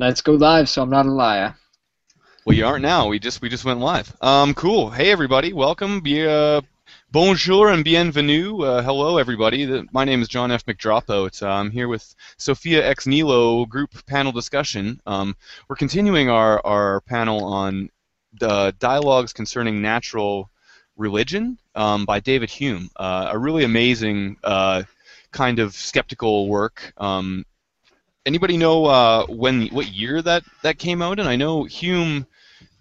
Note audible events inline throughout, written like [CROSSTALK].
Let's go live, so I'm not a liar. Well, you aren't now. We just we just went live. Um, cool. Hey everybody, welcome. Be, uh, bonjour and bienvenue. Uh, hello everybody. My name is John F. McDropo. Uh, I'm here with Sophia Ex Nihilo group panel discussion. Um, we're continuing our our panel on the dialogues concerning natural religion um, by David Hume. Uh, a really amazing uh, kind of skeptical work. Um, anybody know uh, when what year that that came out? And I know Hume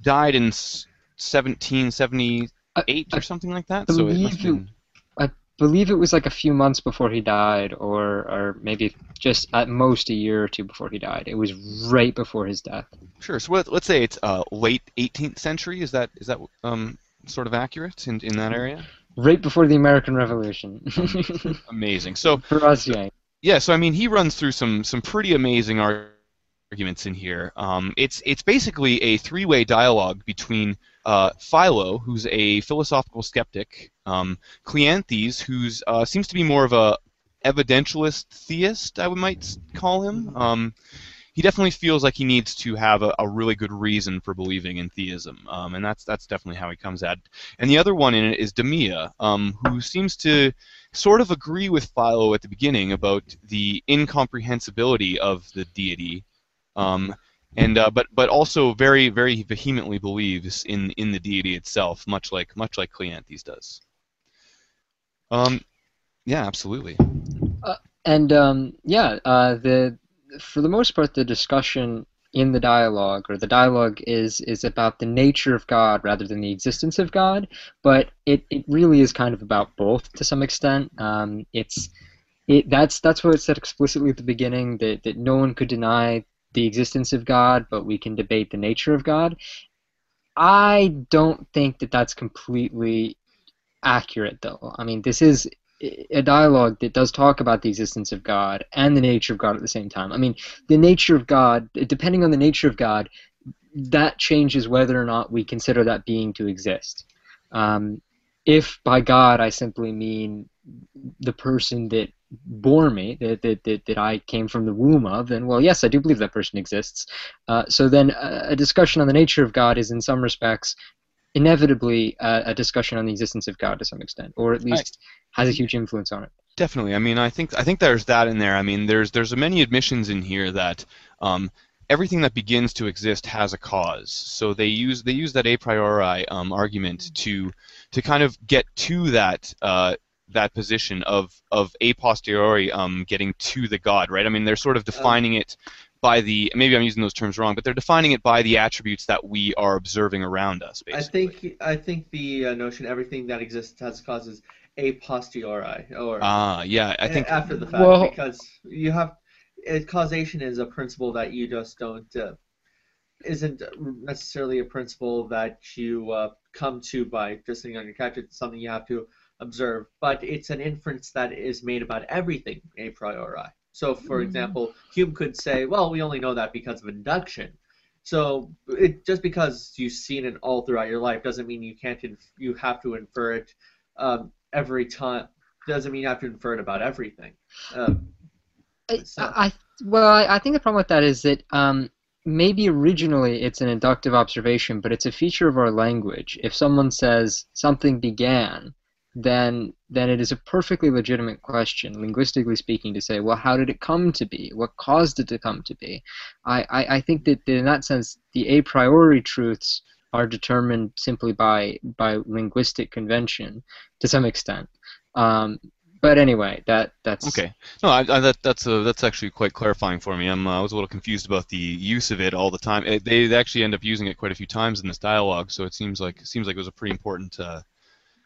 died in 1778 I, or something like that. So it must been... I believe it was like a few months before he died, or or maybe just at most a year or two before he died. It was right before his death. Sure. So let, us say it's uh, late 18th century. Is that is that um, sort of accurate in, in that area? Right before the American Revolution. [LAUGHS] amazing. So for us, yeah. Yeah. So I mean, he runs through some some pretty amazing arguments in here. Um, it's it's basically a three-way dialogue between uh, Philo, who's a philosophical skeptic, um, Cleanthes, who uh, seems to be more of a evidentialist theist, I might call him. Um, he definitely feels like he needs to have a, a really good reason for believing in theism, um, and that's that's definitely how he comes at. it. And the other one in it is Demea, um, who seems to sort of agree with Philo at the beginning about the incomprehensibility of the deity, um, and uh, but but also very very vehemently believes in in the deity itself, much like much like Cleanthes does. Um, yeah, absolutely. Uh, and um, yeah, uh, the for the most part, the discussion in the dialogue or the dialogue is is about the nature of God rather than the existence of God, but it, it really is kind of about both to some extent. Um, it's it that's that's what it said explicitly at the beginning that, that no one could deny the existence of God, but we can debate the nature of God. I don't think that that's completely accurate though. I mean, this is a dialogue that does talk about the existence of God and the nature of God at the same time. I mean, the nature of God, depending on the nature of God, that changes whether or not we consider that being to exist. Um, if by God I simply mean the person that bore me, that, that, that, that I came from the womb of, then, well, yes, I do believe that person exists. Uh, so then a discussion on the nature of God is, in some respects, inevitably uh, a discussion on the existence of God to some extent, or at least has a huge influence on it. Definitely. I mean, I think I think there's that in there. I mean, there's there's many admissions in here that um, everything that begins to exist has a cause. So they use they use that a priori um, argument to to kind of get to that uh, that position of of a posteriori um, getting to the God, right? I mean, they're sort of um, defining it by the maybe I'm using those terms wrong, but they're defining it by the attributes that we are observing around us. Basically. I think I think the uh, notion everything that exists has causes a posteriori or ah yeah I think after the fact well, because you have it, causation is a principle that you just don't uh, isn't necessarily a principle that you uh, come to by just sitting on your couch. It's something you have to observe, but it's an inference that is made about everything a priori. So, for mm-hmm. example, Hume could say, well, we only know that because of induction. So, it, just because you've seen it all throughout your life doesn't mean you can't. Inf- you have to infer it um, every time doesn't mean you have to infer it about everything. Um, so. I, I, well, I, I, think the problem with that is that um, maybe originally it's an inductive observation, but it's a feature of our language. If someone says something began, then then it is a perfectly legitimate question, linguistically speaking, to say, well, how did it come to be? What caused it to come to be? I, I, I think that in that sense, the a priori truths are determined simply by by linguistic convention to some extent. Um, but anyway, that that's okay. No, I, I, that that's uh, that's actually quite clarifying for me. I'm uh, I was a little confused about the use of it all the time. It, they actually end up using it quite a few times in this dialogue, so it seems like it seems like it was a pretty important. Uh,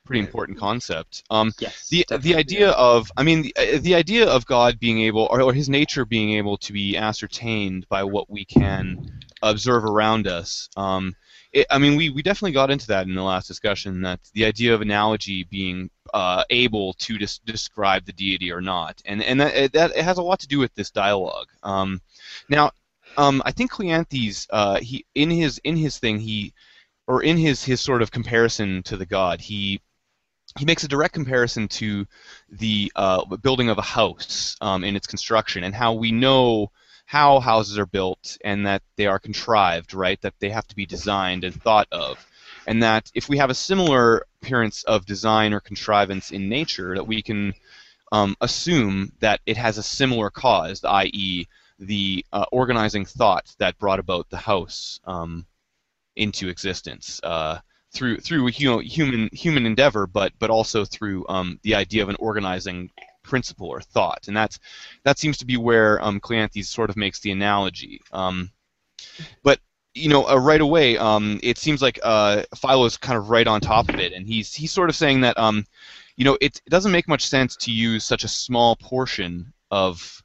pretty important concept. Um, yes, the the idea of I mean the, uh, the idea of God being able or, or his nature being able to be ascertained by what we can observe around us. Um, it, I mean, we, we definitely got into that in the last discussion. That the idea of analogy being uh, able to dis- describe the deity or not, and and that, that it has a lot to do with this dialogue. Um, now, um, I think Cleanthes, uh, he in his in his thing, he or in his his sort of comparison to the god, he he makes a direct comparison to the uh, building of a house um, in its construction and how we know how houses are built and that they are contrived, right? That they have to be designed and thought of. And that if we have a similar appearance of design or contrivance in nature, that we can um, assume that it has a similar cause, i.e., the uh, organizing thought that brought about the house um, into existence uh, through through you know, human human endeavor, but but also through um, the idea of an organizing principle or thought, and that's that seems to be where um, Cleanthes sort of makes the analogy. Um, but you know, uh, right away, um, it seems like uh, Philo's kind of right on top of it, and he's he's sort of saying that um, you know it, it doesn't make much sense to use such a small portion of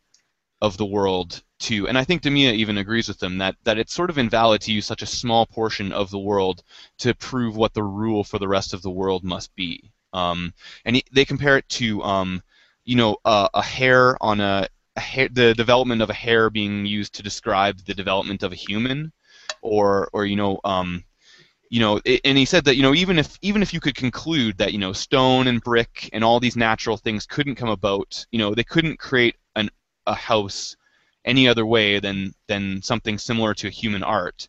of the world to, and I think Demea even agrees with them that that it's sort of invalid to use such a small portion of the world to prove what the rule for the rest of the world must be. Um, and he, they compare it to um, you know, uh, a hair on a, a hair, the development of a hair being used to describe the development of a human, or or you know, um, you know, it, and he said that you know even if even if you could conclude that you know stone and brick and all these natural things couldn't come about, you know, they couldn't create a house any other way than than something similar to a human art,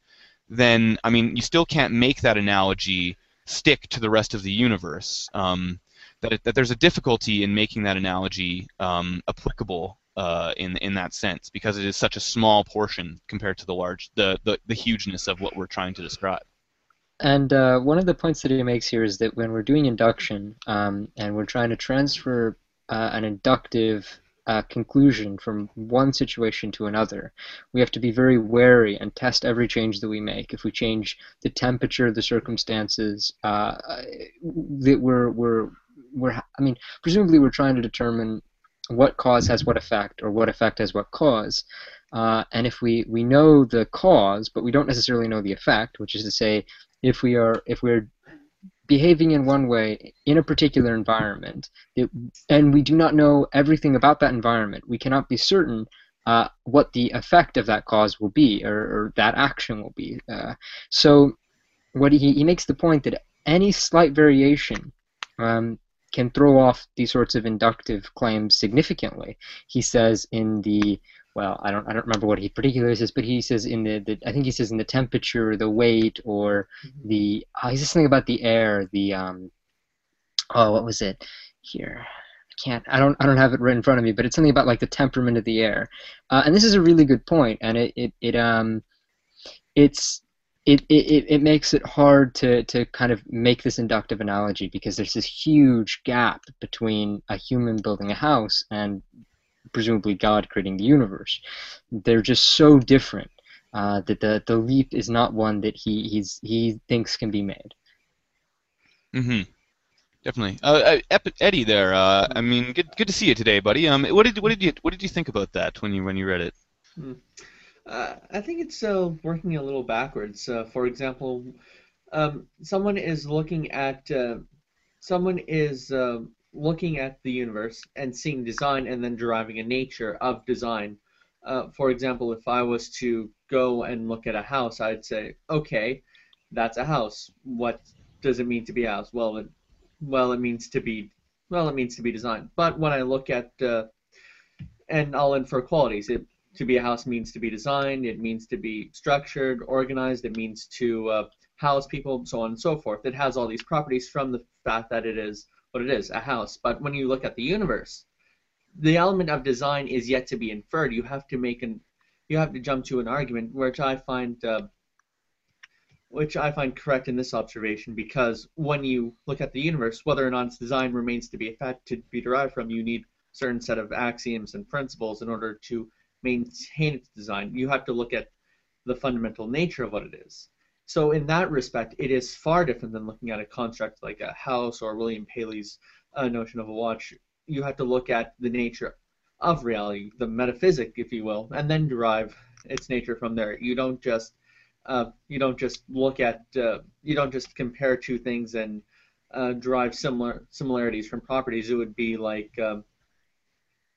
then I mean you still can't make that analogy stick to the rest of the universe. Um, that, that there's a difficulty in making that analogy um, applicable uh, in in that sense because it is such a small portion compared to the large the, the, the hugeness of what we're trying to describe. And uh, one of the points that he makes here is that when we're doing induction um, and we're trying to transfer uh, an inductive uh, conclusion from one situation to another, we have to be very wary and test every change that we make. If we change the temperature, the circumstances, uh, that we're, we're we're I mean presumably we're trying to determine what cause has what effect or what effect has what cause. Uh, and if we, we know the cause, but we don't necessarily know the effect, which is to say, if we are if we're behaving in one way in a particular environment, it, and we do not know everything about that environment, we cannot be certain uh, what the effect of that cause will be or, or that action will be. Uh, so, what he, he makes the point that any slight variation um, can throw off these sorts of inductive claims significantly. He says in the well, I don't I don't remember what he particularly says, but he says in the, the I think he says in the temperature, the weight, or mm-hmm. the oh, he says something about the air, the um oh what was it here. I can't I don't I don't have it right in front of me, but it's something about like the temperament of the air, uh, and this is a really good point, and it it, it um it's it, it, it makes it hard to, to kind of make this inductive analogy because there's this huge gap between a human building a house and presumably God creating the universe. They're just so different uh, that the, the leap is not one that he he's, he thinks can be made. Mm-hmm. Definitely, uh, uh Eddie. There, uh, I mean, good good to see you today, buddy. Um, what did what did you what did you think about that when you when you read it? Hmm. Uh, I think it's uh, working a little backwards. Uh, for example, um, someone is looking at uh, someone is uh, looking at the universe and seeing design and then deriving a nature of design. Uh, for example, if I was to go and look at a house, I'd say, okay, that's a house. What does it mean to be a house? Well, it, well, it means to be well, it means to be designed. But when I look at and I'll infer qualities. It to be a house means to be designed, it means to be structured, organized, it means to uh, house people, so on and so forth. It has all these properties from the fact that it is what it is, a house. But when you look at the universe, the element of design is yet to be inferred. You have to make an, you have to jump to an argument, which I find, uh, which I find correct in this observation, because when you look at the universe, whether or not its design remains to be a fact to be derived from, you need a certain set of axioms and principles in order to maintain its design. You have to look at the fundamental nature of what it is. So in that respect, it is far different than looking at a construct like a house or William Paley's uh, notion of a watch. You have to look at the nature of reality, the metaphysic, if you will, and then derive its nature from there. You don't just uh, you don't just look at uh, you don't just compare two things and uh, derive similar similarities from properties. It would be like um,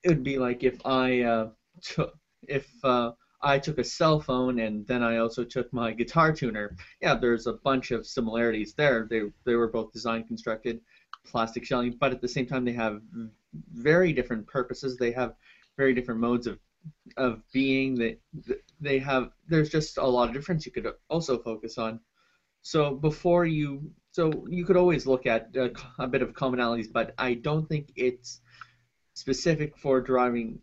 it would be like if I uh, [LAUGHS] took if uh, I took a cell phone and then I also took my guitar tuner, yeah, there's a bunch of similarities there. They they were both design constructed, plastic shelling, but at the same time they have very different purposes. They have very different modes of of being that they have there's just a lot of difference you could also focus on so before you so you could always look at a, a bit of commonalities but i don't think it's specific for deriving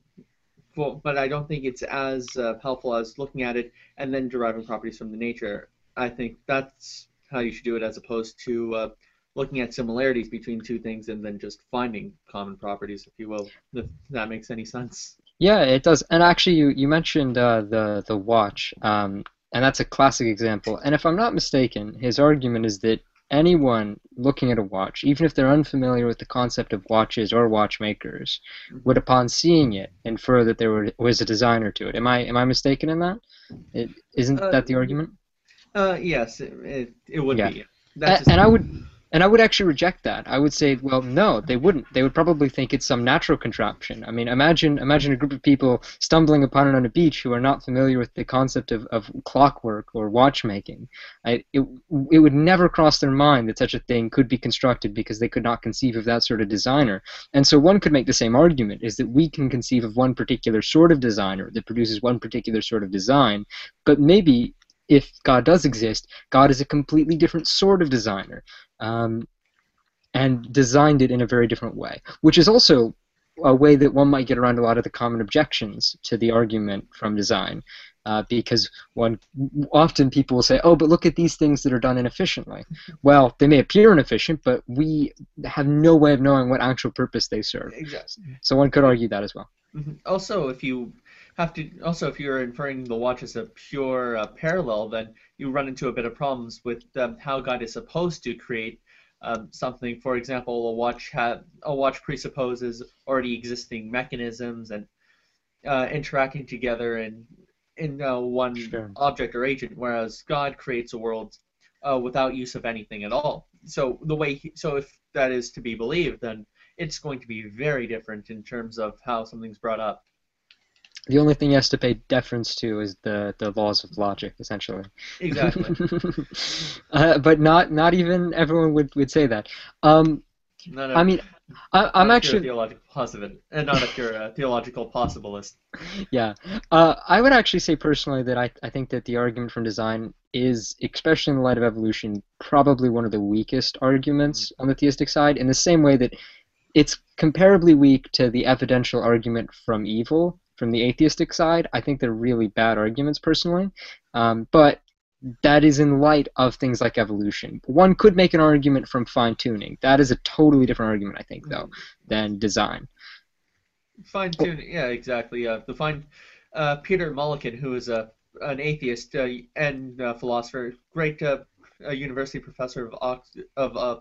but i don't think it's as uh, helpful as looking at it and then deriving properties from the nature i think that's how you should do it as opposed to uh, looking at similarities between two things and then just finding common properties, if you will. If that makes any sense. Yeah, it does. And actually, you you mentioned uh, the the watch, um, and that's a classic example. And if I'm not mistaken, his argument is that anyone looking at a watch, even if they're unfamiliar with the concept of watches or watchmakers, mm-hmm. would, upon seeing it, infer that there were, was a designer to it. Am I am I mistaken in that? It, isn't uh, that the argument? Uh, yes, it, it, it would yeah. be. And, and I would and I would actually reject that. I would say, well, no, they wouldn't. They would probably think it's some natural contraption. I mean, imagine imagine a group of people stumbling upon it on a beach who are not familiar with the concept of, of clockwork or watchmaking. I, it, it would never cross their mind that such a thing could be constructed because they could not conceive of that sort of designer. And so one could make the same argument, is that we can conceive of one particular sort of designer that produces one particular sort of design, but maybe if God does exist, God is a completely different sort of designer um, and designed it in a very different way, which is also a way that one might get around a lot of the common objections to the argument from design. Uh, because one often people will say, "Oh, but look at these things that are done inefficiently." Well, they may appear inefficient, but we have no way of knowing what actual purpose they serve. Exactly. So one could argue that as well. Mm-hmm. Also, if you have to also if you're inferring the watch as a pure uh, parallel, then you run into a bit of problems with um, how God is supposed to create um, something. For example, a watch ha- a watch presupposes already existing mechanisms and uh, interacting together in in uh, one sure. object or agent, whereas God creates a world uh, without use of anything at all. So the way he, so if that is to be believed, then it's going to be very different in terms of how something's brought up the only thing he has to pay deference to is the, the laws of logic, essentially. Exactly. [LAUGHS] uh, but not not even everyone would, would say that. Um, not a, I mean, I, am actually theological positive, and not if you're a theological possibilist. Yeah, uh, I would actually say personally that I I think that the argument from design is, especially in the light of evolution, probably one of the weakest arguments mm-hmm. on the theistic side. In the same way that it's comparably weak to the evidential argument from evil, from the atheistic side, I think they're really bad arguments personally. Um, but that is in light of things like evolution. One could make an argument from fine tuning. That is a totally different argument, I think, though, than design. Fine tuning, yeah, exactly. Uh, the fine uh, Peter Millican, who is a an atheist uh, and philosopher, great uh, university professor of Ox- of uh,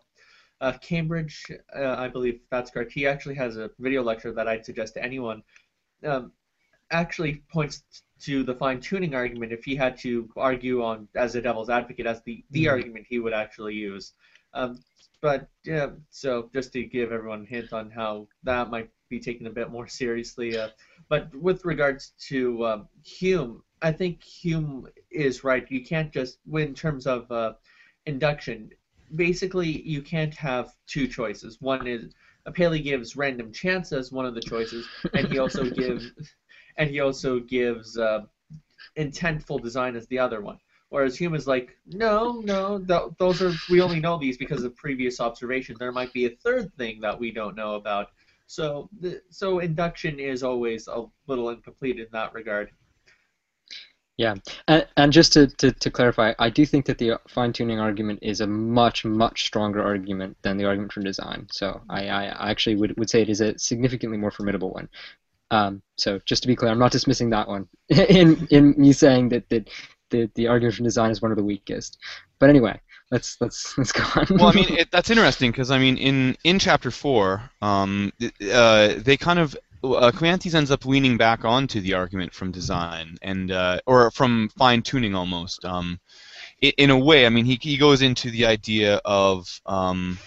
uh, Cambridge, I believe that's correct. He actually has a video lecture that I'd suggest to anyone. Um, actually points to the fine tuning argument if he had to argue on as a devil's advocate as the the mm-hmm. argument he would actually use. Um, but yeah, so just to give everyone a hint on how that might be taken a bit more seriously. Uh, but with regards to um, Hume, I think Hume is right. You can't just, in terms of uh, induction, basically you can't have two choices. One is Paley gives random chances, one of the choices, and he also [LAUGHS] gives and he also gives uh, intentful design as the other one. Whereas humans like, no, no, th- those are we only know these because of previous observation. There might be a third thing that we don't know about. So, the, so induction is always a little incomplete in that regard. Yeah, and, and just to, to, to clarify, I do think that the fine tuning argument is a much, much stronger argument than the argument from design. So I, I actually would, would say it is a significantly more formidable one. Um, so just to be clear, I'm not dismissing that one [LAUGHS] in in me saying that, that the the argument from design is one of the weakest. But anyway, let's let's [LAUGHS] let's go on. well, I mean it, that's interesting because I mean in in chapter four, um, uh, they kind of uh, ends up leaning back onto the argument from design and uh, or from fine tuning almost. Um, in, in a way, I mean he he goes into the idea of um,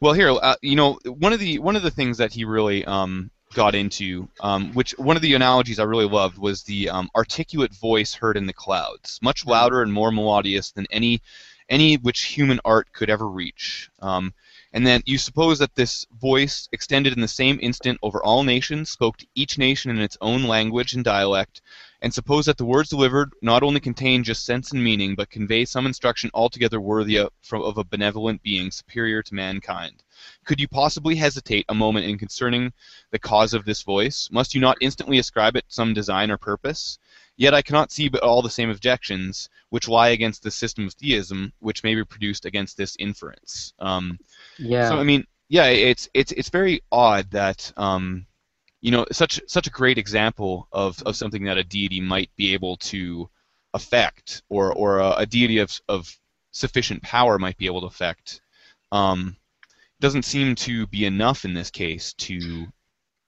well here uh, you know one of the one of the things that he really um, got into, um, which one of the analogies I really loved was the um, articulate voice heard in the clouds, much mm-hmm. louder and more melodious than any any which human art could ever reach. Um, and then you suppose that this voice extended in the same instant over all nations, spoke to each nation in its own language and dialect, and suppose that the words delivered not only contain just sense and meaning, but convey some instruction altogether worthy of, of a benevolent being superior to mankind. Could you possibly hesitate a moment in concerning the cause of this voice? Must you not instantly ascribe it some design or purpose? Yet I cannot see but all the same objections which lie against the system of theism, which may be produced against this inference. Um, Yeah. so I mean, yeah, it's it's it's very odd that um, you know such such a great example of, of something that a deity might be able to affect, or or a, a deity of of sufficient power might be able to affect. Um, doesn't seem to be enough in this case to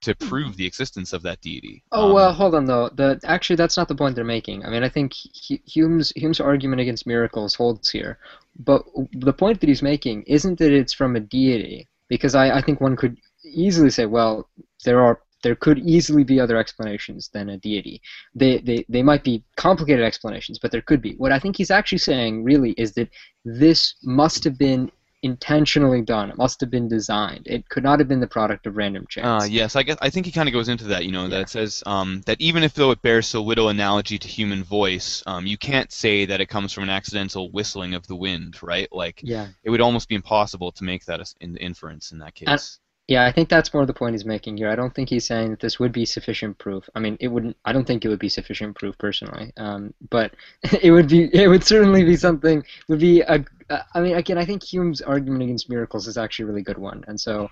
to prove the existence of that deity. Oh Um, well, hold on though. The actually that's not the point they're making. I mean, I think Hume's Hume's argument against miracles holds here, but the point that he's making isn't that it's from a deity, because I, I think one could easily say, well, there are there could easily be other explanations than a deity. They, they they might be complicated explanations, but there could be. What I think he's actually saying really is that this must have been intentionally done. It must have been designed. It could not have been the product of random chance. Uh, yes, I guess I think he kind of goes into that. You know, that it says um, that even if though it bears so little analogy to human voice, um, you can't say that it comes from an accidental whistling of the wind, right? Like yeah. it would almost be impossible to make that as in inference in that case. Yeah, I think that's more the point he's making here. I don't think he's saying that this would be sufficient proof. I mean, it wouldn't. I don't think it would be sufficient proof personally. Um, but [LAUGHS] it would be. It would certainly be something. Would be a. uh, I mean, again, I think Hume's argument against miracles is actually a really good one, and so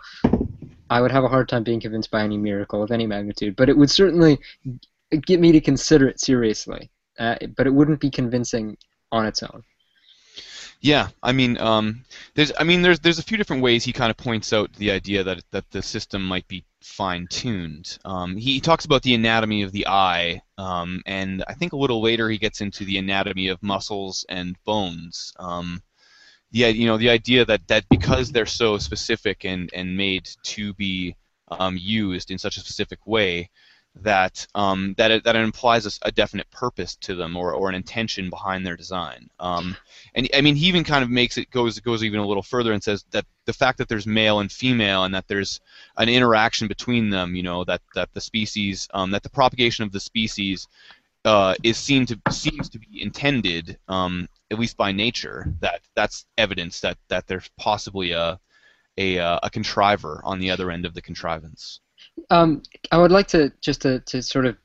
I would have a hard time being convinced by any miracle of any magnitude. But it would certainly get me to consider it seriously. Uh, but it wouldn't be convincing on its own. Yeah, I mean, um, there's, I mean, there's, there's a few different ways he kind of points out the idea that that the system might be fine-tuned. Um, he, he talks about the anatomy of the eye, um, and I think a little later he gets into the anatomy of muscles and bones. Um, yeah, you know, the idea that, that because they're so specific and, and made to be um, used in such a specific way, that um, that it, that it implies a definite purpose to them or, or an intention behind their design. Um, and I mean, he even kind of makes it goes goes even a little further and says that the fact that there's male and female and that there's an interaction between them, you know, that that the species um, that the propagation of the species uh, is seen to seems to be intended, um, at least by nature. That that's evidence that that there's possibly a a, uh, a contriver on the other end of the contrivance. Um, I would like to just to, to sort of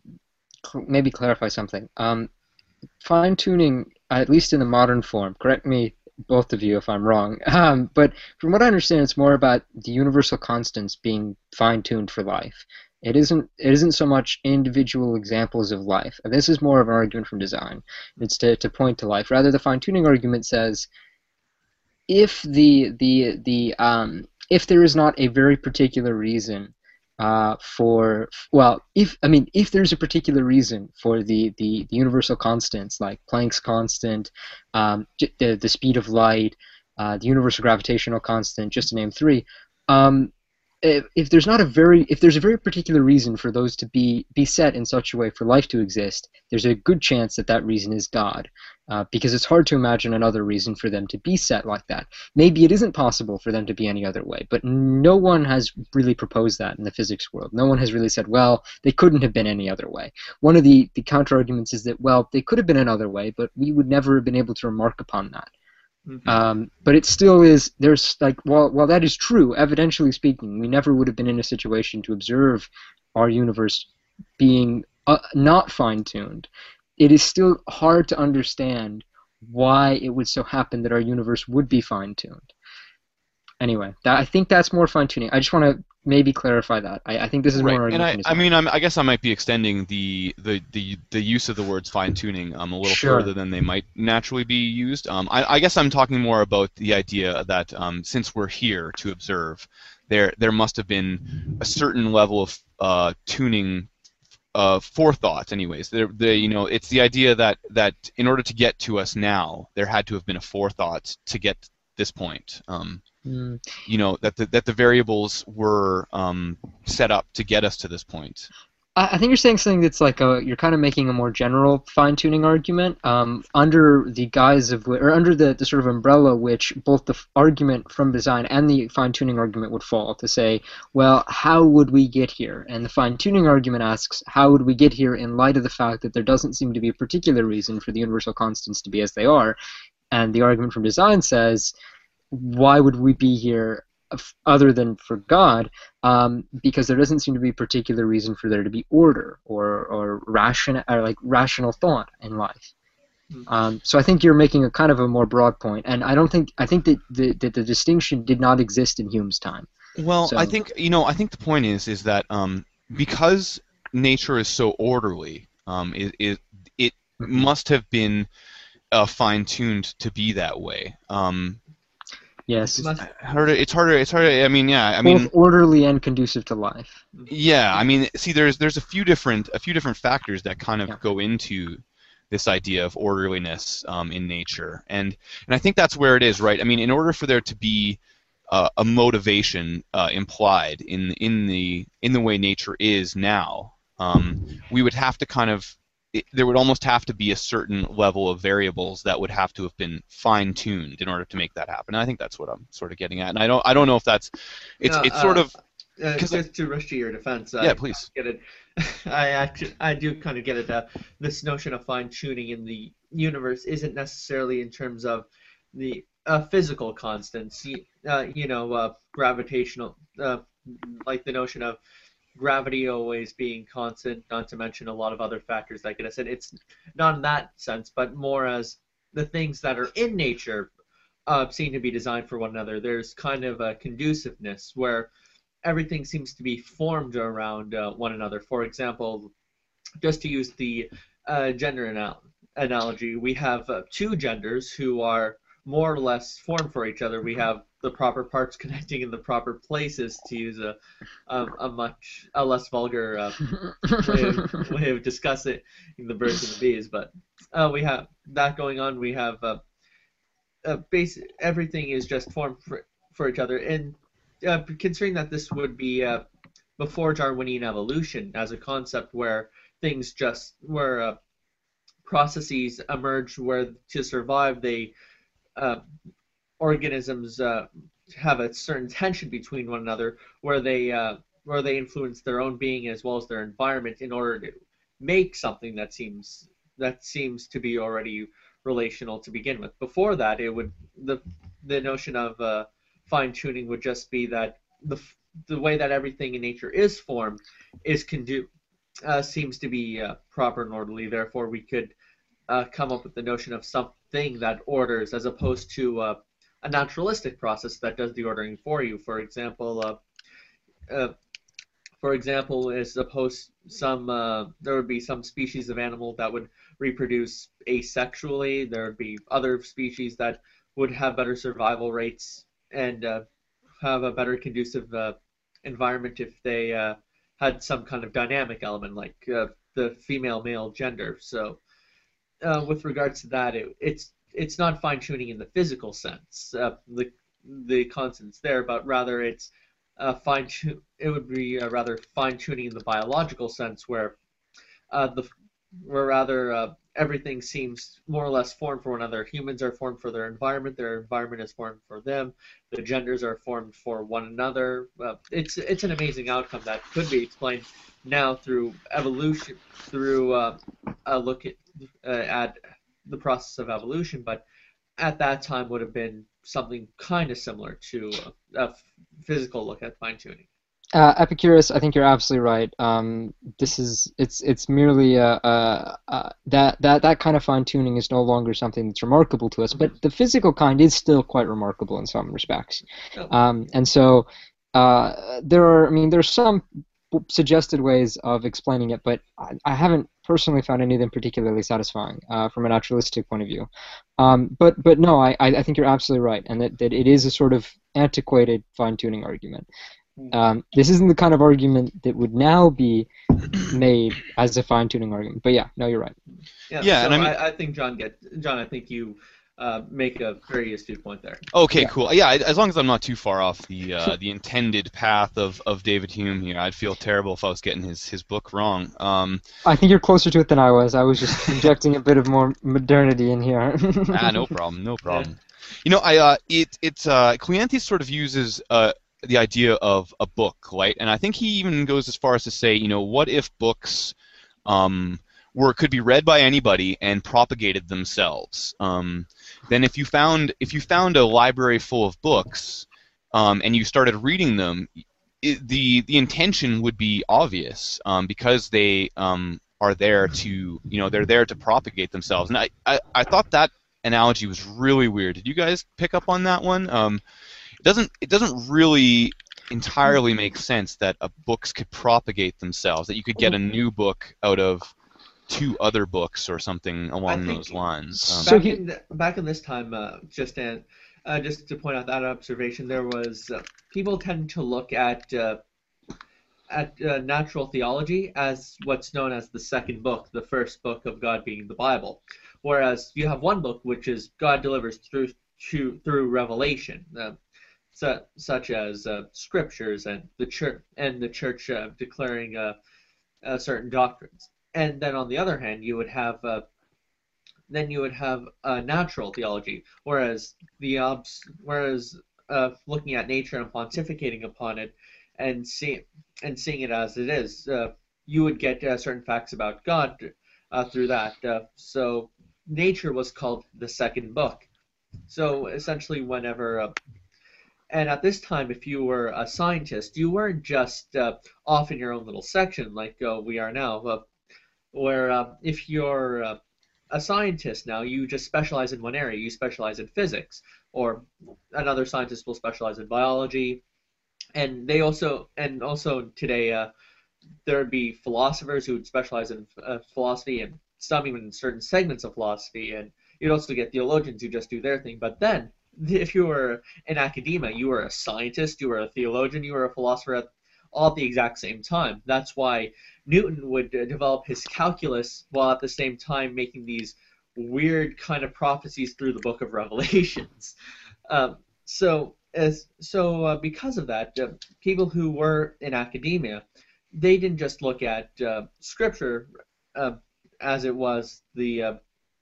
cl- maybe clarify something. Um, fine tuning, at least in the modern form, correct me both of you if I'm wrong. [LAUGHS] Um, but from what I understand, it's more about the universal constants being fine tuned for life. It isn't. It isn't so much individual examples of life. This is more of an argument from design. It's to, to point to life. Rather, the fine tuning argument says if the the the um, if there is not a very particular reason uh, for well, if I mean if there's a particular reason for the the, the universal constants like Planck's constant, um, the the speed of light, uh, the universal gravitational constant, just to name three. Um, if, if there's not a very if there's a very particular reason for those to be be set in such a way for life to exist, there's a good chance that that reason is God, uh, because it's hard to imagine another reason for them to be set like that. Maybe it isn't possible for them to be any other way, but no one has really proposed that in the physics world. No one has really said, well, they couldn't have been any other way. One of the, the counter arguments is that, well, they could have been another way, but we would never have been able to remark upon that. Mhm. Um, but it still is, there's like, while, while that is true, evidentially speaking, we never would have been in a situation to observe our universe being uh, not fine tuned. It is still hard to understand why it would so happen that our universe would be fine tuned. Anyway, that, I think that's more fine tuning. I just want to maybe clarify that. I, I think this is more Right, and I, I mean, I'm, I guess I might be extending the, the, the, the use of the words fine tuning um, a little Sure. further than they might naturally be used. Um, I, I guess I'm talking more about the idea that um, since we're here to observe, there there must have been a certain level of uh, tuning uh, forethought. Anyways, there, the you know, it's the idea that that in order to get to us now, there had to have been a forethought to get this point. Um, Mm, you know that the, that the variables were um, set up to get us to this point. I think you're saying something that's like a you're kind of making a more general fine tuning argument um, under the guise of or under the, the sort of umbrella which both the f- argument from design and the fine tuning argument would fall to say, well, how would we get here? And the fine tuning argument asks, how would we get here in light of the fact that there doesn't seem to be a particular reason for the universal constants to be as they are? And the argument from design says, why would we be here other than for God? um, because there doesn't seem to be a particular reason for there to be order or or ration or like rational thought in life. Hmm. Um, so I think you're making a kind of a more broad point, and I don't think I think that the, that the distinction did not exist in Hume's time. Well, I think you know. I think the point is is that um, because nature is so orderly, um, it it, it Mhm. must have been uh, fine tuned to be that way. Um, Yes, Must- harder. It's harder. It's harder. I mean, yeah. I mean, both mean, orderly and conducive to life. yeah. I mean, see, there's there's a few different a few different factors that kind of Yeah. go into this idea of orderliness um, in nature, and and I think that's where it is, right? I mean, in order for there to be uh, a motivation uh, implied in in the in the way nature is now, um, we would have to kind of it, there would almost have to be a certain level of variables that would have to have been fine tuned in order to make that happen. And I think that's what I'm sort of getting at, and I don't I don't know if that's it's No, it's sort uh, of Uh, just to rush to your defense, yeah I please get it. [LAUGHS] I actually, I do kind of get it. Uh, this notion of fine tuning in the universe isn't necessarily in terms of the uh, physical constants. You, uh, you know, uh, gravitational, uh, like the notion of gravity always being constant. Not to mention a lot of other factors get us in. It's not in that sense, but more as the things that are in nature uh, seem to be designed for one another. There's kind of a conduciveness where everything seems to be formed around uh, one another. For example, just to use the uh, gender anal- analogy, we have uh, two genders who are more or less formed for each other. We have the proper parts [LAUGHS] connecting in the proper places, to use a a, a much a less vulgar uh, way, of, [LAUGHS] way of discussing the birds and the bees. But uh, we have that going on. We have uh, uh, base everything is just formed for, for each other, and uh, considering that this would be uh, before Darwinian evolution as a concept where things just where uh, processes emerge where to survive they uh, organisms uh, have a certain tension between one another where they uh, where they influence their own being as well as their environment in order to make something that seems that seems to be already relational to begin with. Before that, it would the the notion of uh, fine tuning would just be that the the way that everything in nature is formed is condu- uh, seems to be uh, proper and orderly. Therefore, we could uh, come up with the notion of something that orders as opposed to uh, a naturalistic process that does the ordering for you. For example, uh, uh, for example, as opposed some uh, there would be some species of animal that would reproduce asexually. There would be other species that would have better survival rates and uh, have a better conducive environment if they had some kind of dynamic element like the female male gender. So, uh, with regards to that, it, it's it's not fine tuning in the physical sense, uh, the the constants there, but rather it's uh, fine tu- It would be uh, rather fine tuning in the biological sense, where uh, the where rather uh, everything seems more or less formed for one another. Humans are formed for their environment. Their environment is formed for them. The genders are formed for one another. It's it's an amazing outcome that could be explained now through evolution, through uh, a look at uh, at the process of evolution. But at that time would have been something kind of similar to a, a physical look at fine tuning. Uh, Epicurus, I think you're absolutely right. Um, this is it's it's merely uh, uh, uh, that that that kind of fine tuning is no longer something that's remarkable to us, but the physical kind is still quite remarkable in some respects. Oh. Um, and so uh, there are, I mean, there's some suggested ways of explaining it, but I, I haven't personally found any of them particularly satisfying uh, from a naturalistic point of view. Um, but but no, I, I I think you're absolutely right, and that, that it is a sort of antiquated fine tuning argument. Um, this isn't the kind of argument that would now be made as a fine tuning argument. But yeah, no, you're right. Yeah, Yeah, so and I mean- I, I think John get John. I think you uh, make a very astute point there. Okay, Yeah. cool. Yeah, I- as long as I'm not too far off the uh, [LAUGHS] the intended path of, of David Hume here, I'd feel terrible if I was getting his, his book wrong. Um, I think you're closer to it than I was. I was just [LAUGHS] injecting a bit of more modernity in here. ah, no [LAUGHS] problem, no problem. You know, I uh, it it's uh, Cleanthes sort of uses uh, the idea of a book, right? And I think he even goes as far as to say, you know, what if books um, were could be read by anybody and propagated themselves? Um, then if you found if you found a library full of books um, and you started reading them, it, the the intention would be obvious um, because they um, are there to you know they're there to propagate themselves. And I, I, I thought that analogy was really weird. Did you guys pick up on that one? Um, it doesn't it doesn't really entirely make sense that books could propagate themselves. That you could get a new book out of two other books or something along think those lines. Um, So back he- in th- back in this time, uh, just and uh, just to point out that observation, there was uh, people tend to look at uh, at uh, natural theology as what's known as the second book, the first book of God being the Bible, whereas you have one book which is God delivers through to, through revelation. Uh, su- such as uh, scriptures and the church and the church uh, declaring uh, uh, certain doctrines. And then on the other hand, you would have uh, then you would have uh, natural theology, whereas the obs- whereas uh, looking at nature and pontificating upon it and see and seeing it as it is, uh, you would get uh, certain facts about God uh, through that. So nature was called the second book. So essentially, whenever and at this time, if you were a scientist, you weren't just off in your own little section like we are now. Where uh, if you're uh, a scientist now, you just specialize in one area. You specialize in physics, or another scientist will specialize in biology. And they also, and also today, uh, there would be philosophers who would specialize in uh, philosophy, and some even in certain segments of philosophy. And you'd also get theologians who just do their thing. But then, if you were in academia, you were a scientist, you were a theologian, you were a philosopher at all at the exact same time. That's why Newton would uh, develop his calculus while at the same time making these weird kind of prophecies through the Book of [LAUGHS] Revelations. Um, so, as so uh, because of that, uh, people who were in academia, they didn't just look at uh, Scripture uh, as it was the uh,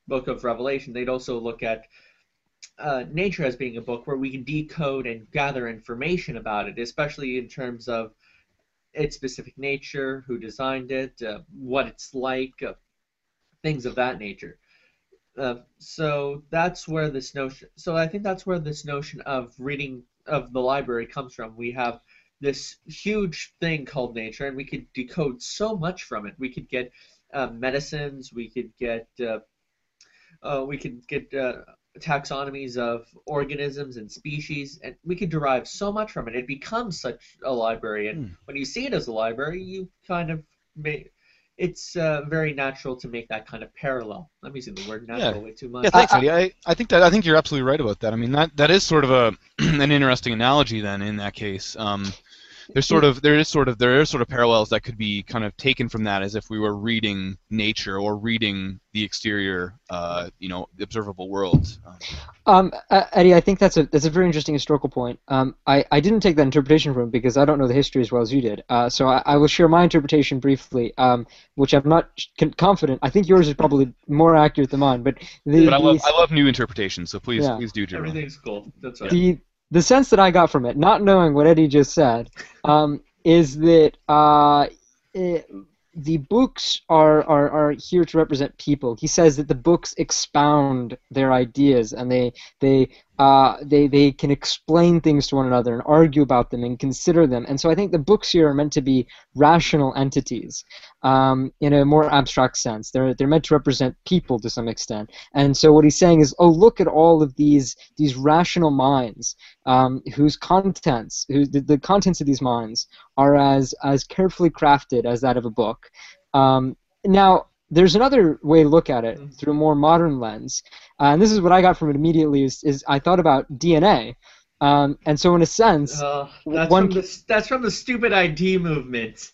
Book of Revelation. They'd also look at uh, nature as being a book where we can decode and gather information about it, especially in terms of its specific nature, who designed it, uh, what it's like, uh, things of that nature. Uh, so that's where this notion. So I think that's where this notion of reading of the library comes from. We have this huge thing called nature, and we could decode so much from it. We could get uh, medicines. We could get. Uh, uh, we could get taxonomies of organisms and species, and we could derive so much from it. It becomes such a library, and Hmm. when you see it as a library, you kind of may. It's uh, very natural to make that kind of parallel. I'm using the word natural Yeah. way too much. Yeah, thanks, Eddie. I, I think that I think you're absolutely right about that. I mean, that that is sort of a [CLEARS THROAT] an interesting analogy then in that case. Um, there's sort of there is sort of there are sort of parallels that could be kind of taken from that as if we were reading nature or reading the exterior, uh, you know, the observable world. Um, Um, uh, Eddie, I think that's a that's a very interesting historical point. Um, I, I didn't take that interpretation from because I don't know the history as well as you did. Uh, so I, I will share my interpretation briefly, um, which I'm not con- confident. I think yours is probably more accurate than mine. But the but I love the- I love new interpretations, so please Yeah. please do, Jerome. Everything's cool. That's right. the the sense that I got from it, not knowing what Eddie just said, um, is that uh, it, the books are, are are here to represent people. He says that the books expound their ideas and they they uh, they they can explain things to one another and argue about them and consider them. And so I think the books here are meant to be rational entities um, in a more abstract sense. They're they're meant to represent people to some extent. And so what he's saying is, oh, look at all of these these rational minds um, whose contents, who the, the contents of these minds are as as carefully crafted as that of a book. Um, now, there's another way to look at it Mhm. through a more modern lens, uh, and this is what I got from it immediately. Is, is I thought about DNA, um, and so in a sense, Uh, that's, One from the, that's from the stupid ID movement.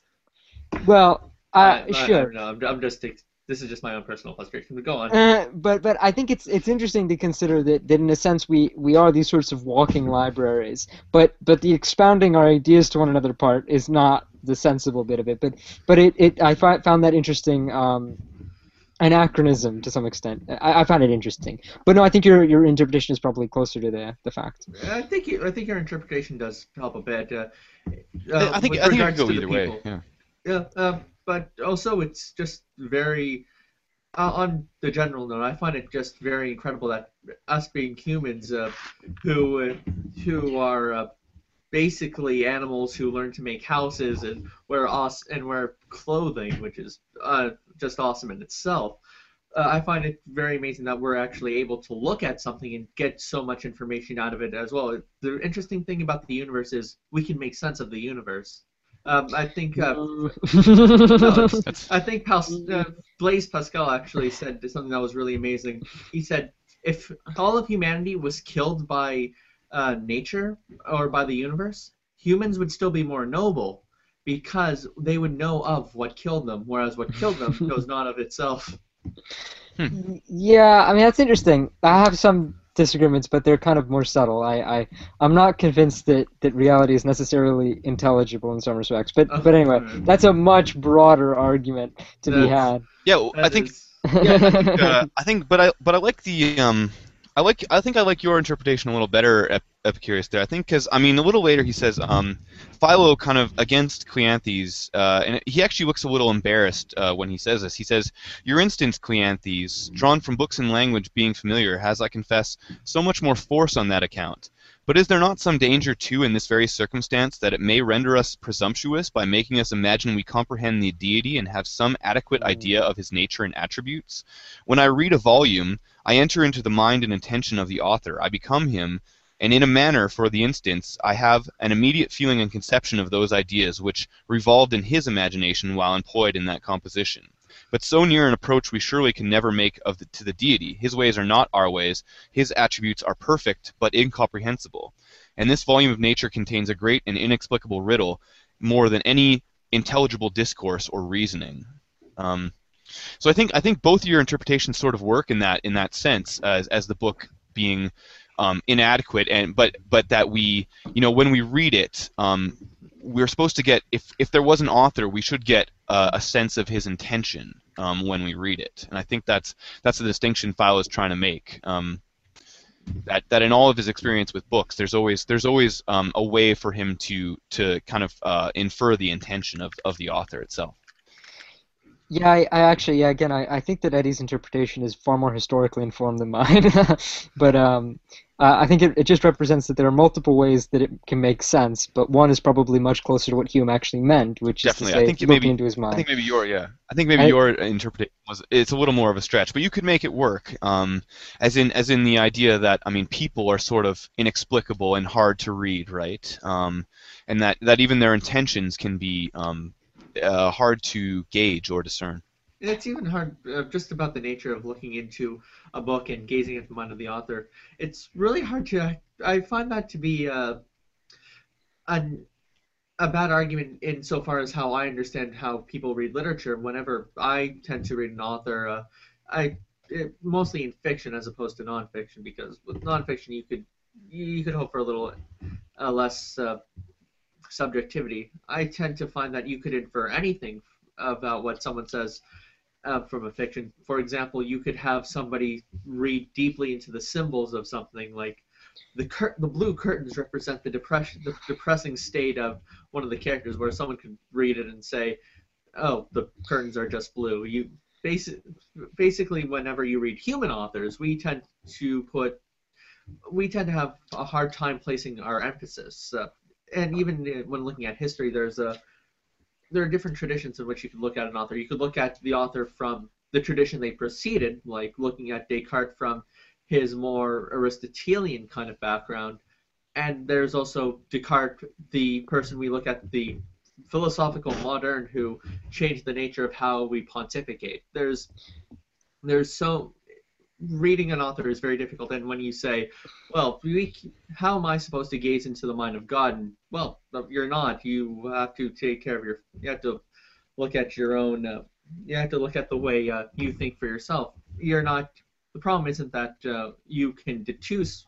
well, uh, I- sure. No, I'm, I'm just this is just my own personal frustration. But go on. Uh, but but I think it's it's interesting to consider that, that in a sense we, we are these sorts of walking libraries. But but the expounding our ideas to one another part is not the sensible bit of it. But but it, it I fi- found that interesting. Um, anachronism to some extent. I, I found it interesting, but no, I think your your interpretation is probably closer to the the fact. I think you, I think your interpretation does help a bit. Uh, I uh, think I think it regards go to the either way. people. Yeah. Yeah, uh, but also it's just very uh, on the general note. I find it just very incredible that us being humans, uh, who uh, who are uh, basically animals who learn to make houses and wear os- and wear clothing, which is uh, just awesome in itself. Uh, I find it very amazing that we're actually able to look at something and get so much information out of it as well. The interesting thing about the universe is we can make sense of the universe. Um, I think uh. [LAUGHS] That's I think Pas- uh, Blaise Pascal actually said something that was really amazing. He said, if all of humanity was killed by uh, nature or by the universe, humans would still be more noble because they would know of what killed them, whereas what killed them [LAUGHS] knows not of itself. Yeah, I mean that's interesting. I have some disagreements, but they're kind of more subtle. I, I I'm not convinced that, that reality is necessarily intelligible in some respects. But but anyway, that's a much broader argument to be had. yeah. I think is- [LAUGHS] yeah, I think, uh, I think, but I, but I like the, um, I like, I think I like your interpretation a little better, Ep- Epicurus. There, I think, because I mean, a little later he says, um, Philo kind of against Cleanthes, uh, and he actually looks a little embarrassed uh, when he says this. He says, "Your instance, Cleanthes, drawn from books and language, being familiar, has, I confess, so much more force on that account." But is there not some danger, too, in this very circumstance, that it may render us presumptuous by making us imagine we comprehend the deity and have some adequate hmm. idea of his nature and attributes? When I read a volume, I enter into the mind and intention of the author. I become him, and in a manner, for the instance, I have an immediate feeling and conception of those ideas which revolved in his imagination while employed in that composition. But so near an approach we surely can never make of the, to the deity. His ways are not our ways. His attributes are perfect but incomprehensible. And this volume of nature contains a great and inexplicable riddle more than any intelligible discourse or reasoning. Um, so I think I think both of your interpretations sort of work in that in that sense as, as the book being um, inadequate and but but that we you know when we read it um, we're supposed to get if if there was an author we should get uh, a sense of his intention um, when we read it and I think that's that's the distinction Philo is trying to make um, that that in all of his experience with books there's always there's always um, a way for him to to kind of uh, infer the intention of, of the author itself. Yeah, I, I actually, yeah, again, I, I think that Eddie's interpretation is far more historically informed than mine. [LAUGHS] but um, uh, I think it, it just represents that there are multiple ways that it can make sense, but one is probably much closer to what Hume actually meant, which Definitely. is I to say, think looking maybe- into his mind. I think maybe your yeah. I think maybe I- your interpretation was it's a little more of a stretch, but you could make it work. Um, as in as in the idea that I mean people are sort of inexplicable and hard to read, right? Um, and that that even their intentions can be um, uh, hard to gauge or discern. It's even hard uh, just about the nature of looking into a book and gazing at the mind of the author. It's really hard to. I find that to be uh, an, a bad argument insofar as how I understand how people read literature. Whenever I tend to read an author, uh, I it, mostly in fiction as opposed to nonfiction because with nonfiction you could you could hope for a little uh, less uh, subjectivity. I tend to find that you could infer anything about what someone says uh, from a fiction. For example, you could have somebody read deeply into the symbols of something like the cur- the blue curtains represent the depression the depressing state of one of the characters where someone could read it and say oh the curtains are just blue you basi- basically whenever you read human authors we tend to put we tend to have a hard time placing our emphasis uh, and even uh, when looking at history there's a there are different traditions in which you could look at an author. You could look at the author from the tradition they preceded, like looking at Descartes from his more Aristotelian kind of background. And there's also Descartes, the person we look at, the philosophical modern who changed the nature of how we pontificate. There's there's so reading an author is very difficult and when you say well we, how am i supposed to gaze into the mind of god and well you're not you have to take care of your you have to look at your own uh, you have to look at the way uh, you think for yourself. You're not. The problem isn't that uh, you can deduce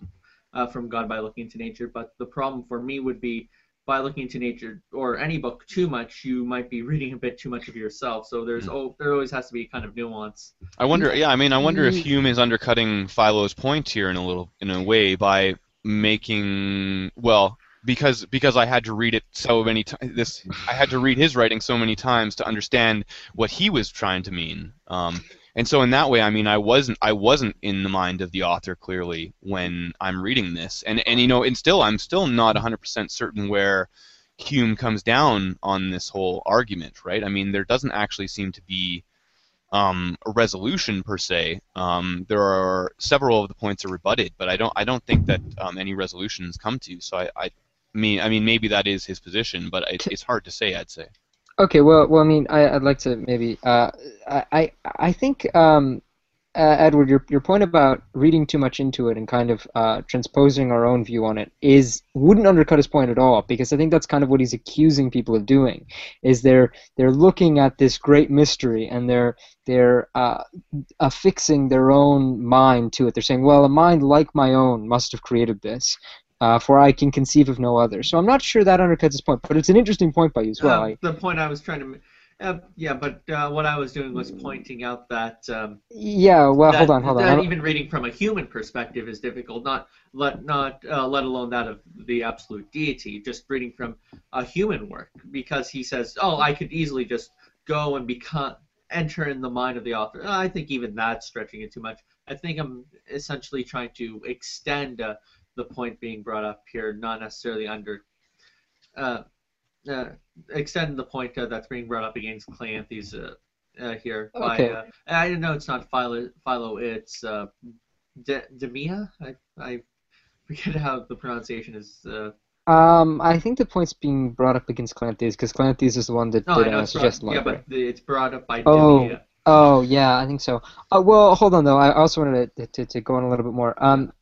uh, from God by looking into nature, but the problem for me would be by looking into nature or any book too much, you might be reading a bit too much of yourself. So there's Mm. oh, there always has to be kind of nuance. I wonder. Yeah, I mean, I wonder if Mm. Hume is undercutting Philo's point here in a little, in a way, by making well, because because I had to read it so many times. This I had to read his writing so many times to understand what he was trying to mean. Um, and so in that way, I mean, I wasn't I wasn't in the mind of the author clearly when I'm reading this, and and you know, and still I'm still not 100% certain where Hume comes down on this whole argument, right? I mean, there doesn't actually seem to be um, a resolution per se. Um, there are several of the points are rebutted, but I don't I don't think that um, any resolutions come to. So I, I mean I mean maybe that is his position, but it, it's hard to say. I'd say. Okay, well, well, I mean, I, I'd like to maybe. Uh, I, I, I think, um, uh, Edward, your your point about reading too much into it and kind of uh, transposing our own view on it is wouldn't undercut his point at all because I think that's kind of what he's accusing people of doing. Is they're they're looking at this great mystery and they're they're uh, affixing their own mind to it. They're saying, well, a mind like my own must have created this. Uh, for I can conceive of no other. So I'm not sure that undercuts his point, but it's an interesting point by you as well. Uh, the point I was trying to, ma- uh, yeah, but uh, what I was doing was pointing out that. Um, Yeah, well, that, hold on, hold on. That even reading from a human perspective is difficult. Not let not uh, let alone that of the absolute deity. Just reading from a human work because he says, "Oh, I could easily just go and become enter in the mind of the author." I think even that's stretching it too much. I think I'm essentially trying to extend uh, the point being brought up here, not necessarily under. Uh, uh, extend the point uh, that's being brought up against Cleanthes uh, uh, here. By, Okay. uh, I know it's not Philo, Philo it's uh, De- Demea. I, I forget how the pronunciation is. Uh, Um, I think the point's being brought up against Cleanthes because Cleanthes is the one that no, did uh, brought, suggest yeah, but the, it's brought up by Oh. Demea. Oh yeah, I think so. Uh, well, hold on though. I also wanted to, to, to go on a little bit more. Um,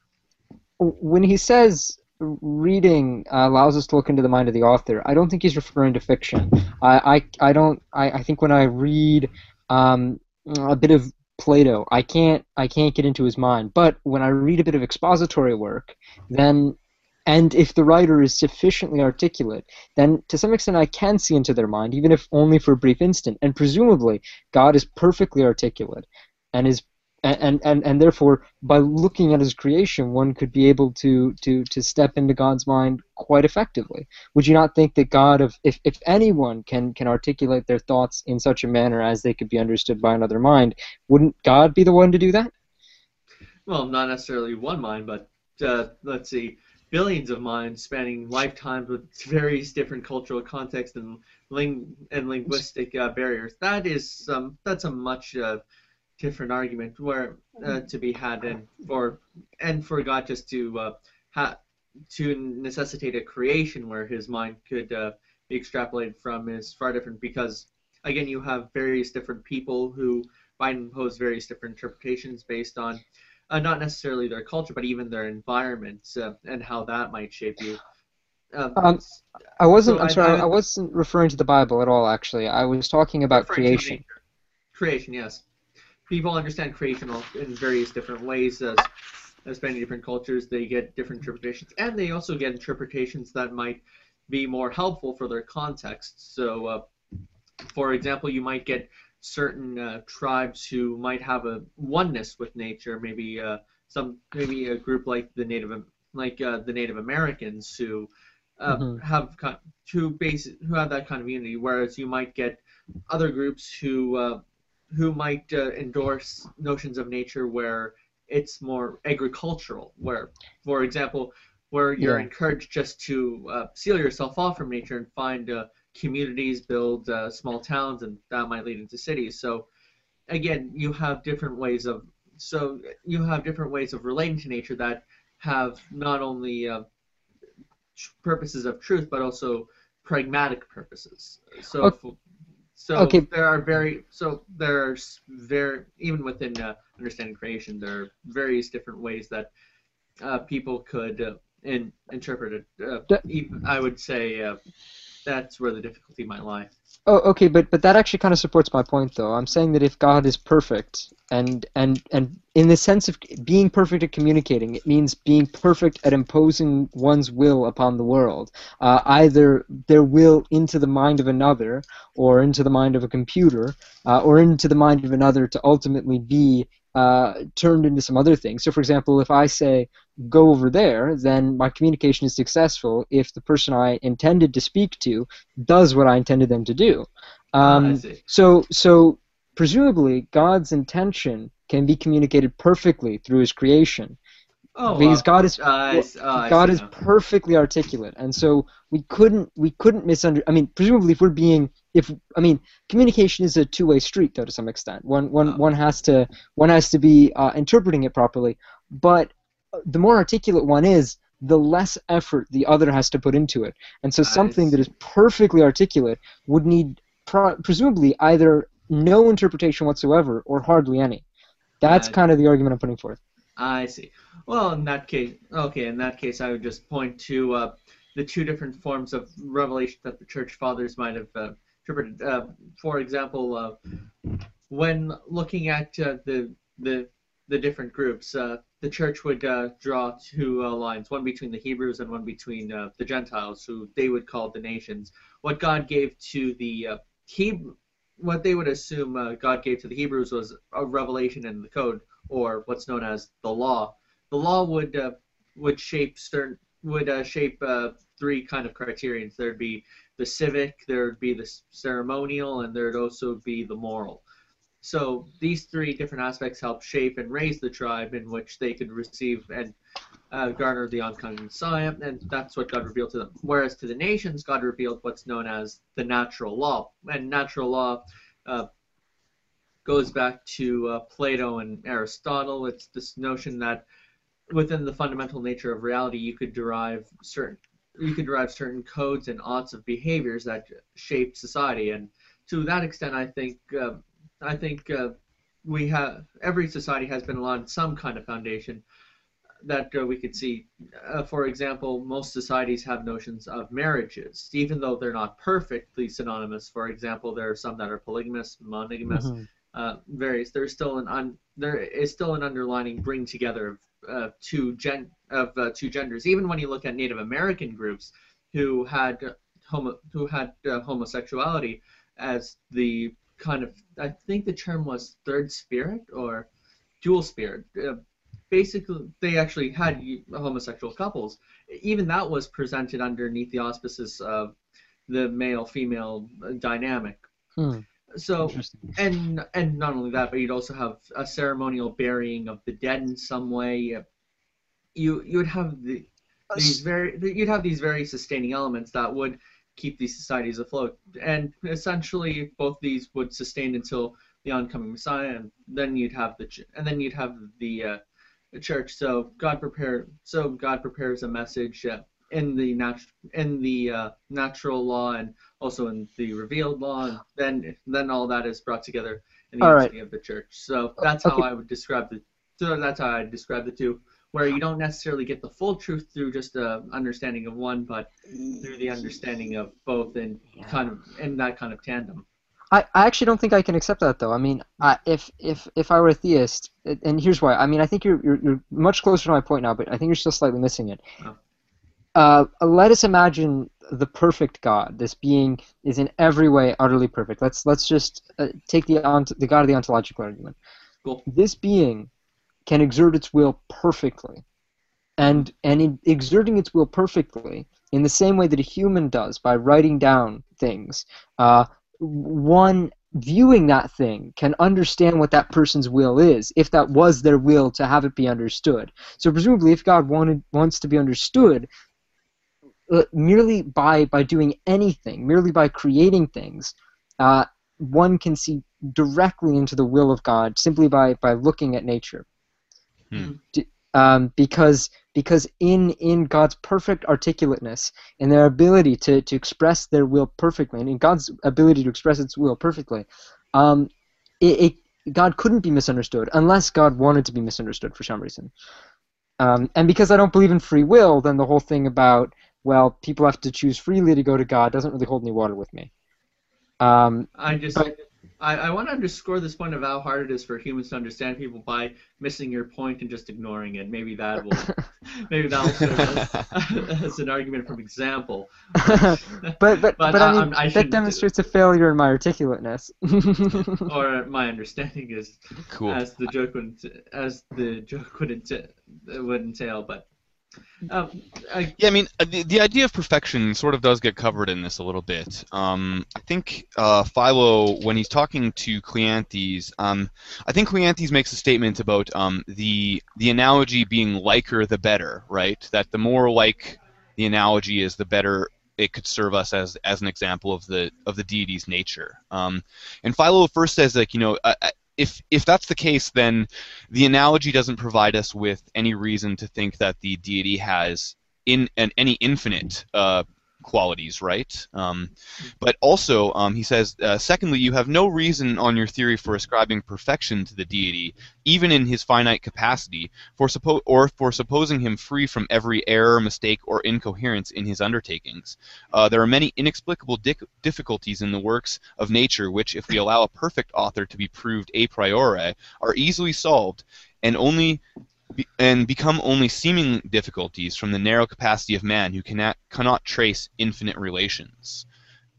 when he says reading uh, allows us to look into the mind of the author, I don't think he's referring to fiction. I I, I don't. I, I think when I read um, a bit of Plato, I can't I can't get into his mind. But when I read a bit of expository work, then and if the writer is sufficiently articulate, then to some extent I can see into their mind, even if only for a brief instant. And presumably, God is perfectly articulate, and is and, and, and therefore by looking at his creation one could be able to, to, to step into God's mind quite effectively. Would you not think that God of if, if anyone can, can articulate their thoughts in such a manner as they could be understood by another mind, wouldn't God be the one to do that? Well, not necessarily one mind, but uh, let's see, billions of minds spanning lifetimes with various different cultural contexts and ling- and linguistic uh, barriers. That is um, that's a much uh, different argument where uh, to be had, and for and for God just to uh, ha- to necessitate a creation where His mind could uh, be extrapolated from is far different because again you have various different people who might impose various different interpretations based on uh, not necessarily their culture, but even their environment uh, and how that might shape you. Um, Um, I wasn't. So I'm sorry. I I, would- wasn't referring to the Bible at all. Actually, I was talking about creation. Creation, yes. People understand creation in various different ways as as many different cultures. They get different interpretations, and they also get interpretations that might be more helpful for their context. So, uh, for example, you might get certain uh, tribes who might have a oneness with nature. Maybe uh, some, maybe a group like the Native, like uh, the Native Americans who uh, Mhm. have kind who base who have that kind of unity. Whereas you might get other groups who uh, who might uh, endorse notions of nature where it's more agricultural. Where, for example, where you're Yeah. encouraged just to uh, seal yourself off from nature and find uh, communities, build uh, small towns, and that might lead into cities. So, again, you have different ways of so you have different ways of relating to nature that have not only uh, purposes of truth but also pragmatic purposes. So. Okay. So Okay. there are very so there's very even within uh, understanding creation there are various different ways that uh, people could uh, in, interpret it. Uh, even, I would say uh, that's where the difficulty might lie. Oh, okay, but but that actually kind of supports my point, though. I'm saying that if God is perfect, and and and in the sense of being perfect at communicating, it means being perfect at imposing one's will upon the world, uh, either their will into the mind of another, or into the mind of a computer, uh, or into the mind of another to ultimately be uh, turned into some other thing. So, for example, if I say go over there, then my communication is successful if the person I intended to speak to does what I intended them to do. Ah, Um, see. so, so presumably, God's intention can be communicated perfectly through His creation, Oh, because uh, God is uh, oh, God is now. perfectly articulate, and so we couldn't we couldn't misunder. I mean, presumably, if we're being if I mean, communication is a two-way street, though, to some extent. One one Oh. one has to one has to be uh, interpreting it properly, but uh, the more articulate one is, the less effort the other has to put into it. And so something that is perfectly articulate would need pro- presumably either no interpretation whatsoever or hardly any. That's I- kind of the argument I'm putting forth. I see. Well, in that case, okay, in that case, I would just point to uh, the two different forms of revelation that the church fathers might have uh, interpreted. Uh, for example, uh, when looking at uh, the the the different groups, uh, the church would draw two lines, one between the Hebrews and one between the Gentiles, who they would call the nations. What God gave to the uh, Heb- what they would assume God gave to the Hebrews was a revelation in the code, or what's known as the law. The law would uh, would shape certain would uh, shape uh, three kind of criterions. There'd be the civic, there'd be the ceremonial, and there'd also be the moral. So these three different aspects help shape and raise the tribe in which they could receive and uh, garner the oncoming Messiah, and that's what God revealed to them. Whereas to the nations, God revealed what's known as the natural law, and natural law uh, goes back to uh, Plato and Aristotle. It's this notion that within the fundamental nature of reality, you could derive certain you could derive certain codes and odds of behaviors that shape society, and to that extent, I think uh, I think uh, we have every society has been on some kind of foundation that uh, we could see. Uh, for example, most societies have notions of marriages, even though they're not perfectly synonymous. For example, there are some that are polygamous, monogamous, Mhm. uh, various. There's still an un, there is still an underlining bring together of uh, two gen of uh, two genders. Even when you look at Native American groups who had uh, homo who had uh, homosexuality as the kind of I think the term was third spirit or dual spirit. Uh, basically, they actually had homosexual couples. Even that was presented underneath the auspices of the male-female dynamic. Hmm. So and and not only that, but you'd also have a ceremonial burying of the dead in some way. You you would have the these very you'd have these very sustaining elements that would keep these societies afloat, and essentially both these would sustain until the oncoming Messiah, and then you'd have the and then you'd have the uh, the church. So God prepare so God prepares a message uh, in the nat- in the uh, natural law and also in the revealed law, and then then all that is brought together in the All right. unity of the church. So that's how Okay. I would describe the so that's how I describe the two, where you don't necessarily get the full truth through just a understanding of one, but through the understanding of both, and kind of in that kind of tandem. I, I actually don't think I can accept that though. I mean, I, if if if I were a theist, and here's why. I mean, I think you're, you're you're much closer to my point now, but I think you're still slightly missing it. Oh. Uh, let us imagine the perfect God. This being is in every way utterly perfect. Let's let's just uh, take the ont- the God of the ontological argument. Cool. This being can exert its will perfectly, and and in exerting its will perfectly in the same way that a human does by writing down things. Uh, one viewing that thing can understand what that person's will is if that was their will to have it be understood so presumably if god wanted wants to be understood uh, merely by by doing anything merely by creating things uh, one can see directly into the will of god simply by by looking at nature Hmm. D- um, because because in in God's perfect articulateness and their ability to, to express their will perfectly, and in God's ability to express its will perfectly, um, it, it God couldn't be misunderstood unless God wanted to be misunderstood for some reason. Um, and because I don't believe in free will, then the whole thing about well, people have to choose freely to go to God doesn't really hold any water with me. Um, I just But- I, I want to underscore this point of how hard it is for humans to understand people by missing your point and just ignoring it. Maybe that will [LAUGHS] maybe that will serve as, [LAUGHS] as an argument from example. [LAUGHS] but but but, But I I- mean I'm- that demonstrates a failure in my articulateness. or my understanding is Cool. as the joke would as the joke would entail, would entail but um, I, Yeah, I mean, uh, the, the idea of perfection sort of does get covered in this a little bit. Um, I think uh, Philo, when he's talking to Cleanthes, um, I think Cleanthes makes a statement about um, the the analogy being liker the better, right? That the more like the analogy is, the better it could serve us as as an example of the of the deity's nature. Um, and Philo first says like, you know, uh, if if that's the case, then the analogy doesn't provide us with any reason to think that the deity has in an, any infinite uh, qualities, right? Um, but also, um, he says, uh, secondly, you have no reason on your theory for ascribing perfection to the deity, even in his finite capacity, for suppo- or for supposing him free from every error, mistake, or incoherence in his undertakings. Uh, there are many inexplicable dic- difficulties in the works of nature which, if we allow a perfect author to be proved a priori, are easily solved, and only be, and become only seeming difficulties from the narrow capacity of man who cannot cannot trace infinite relations.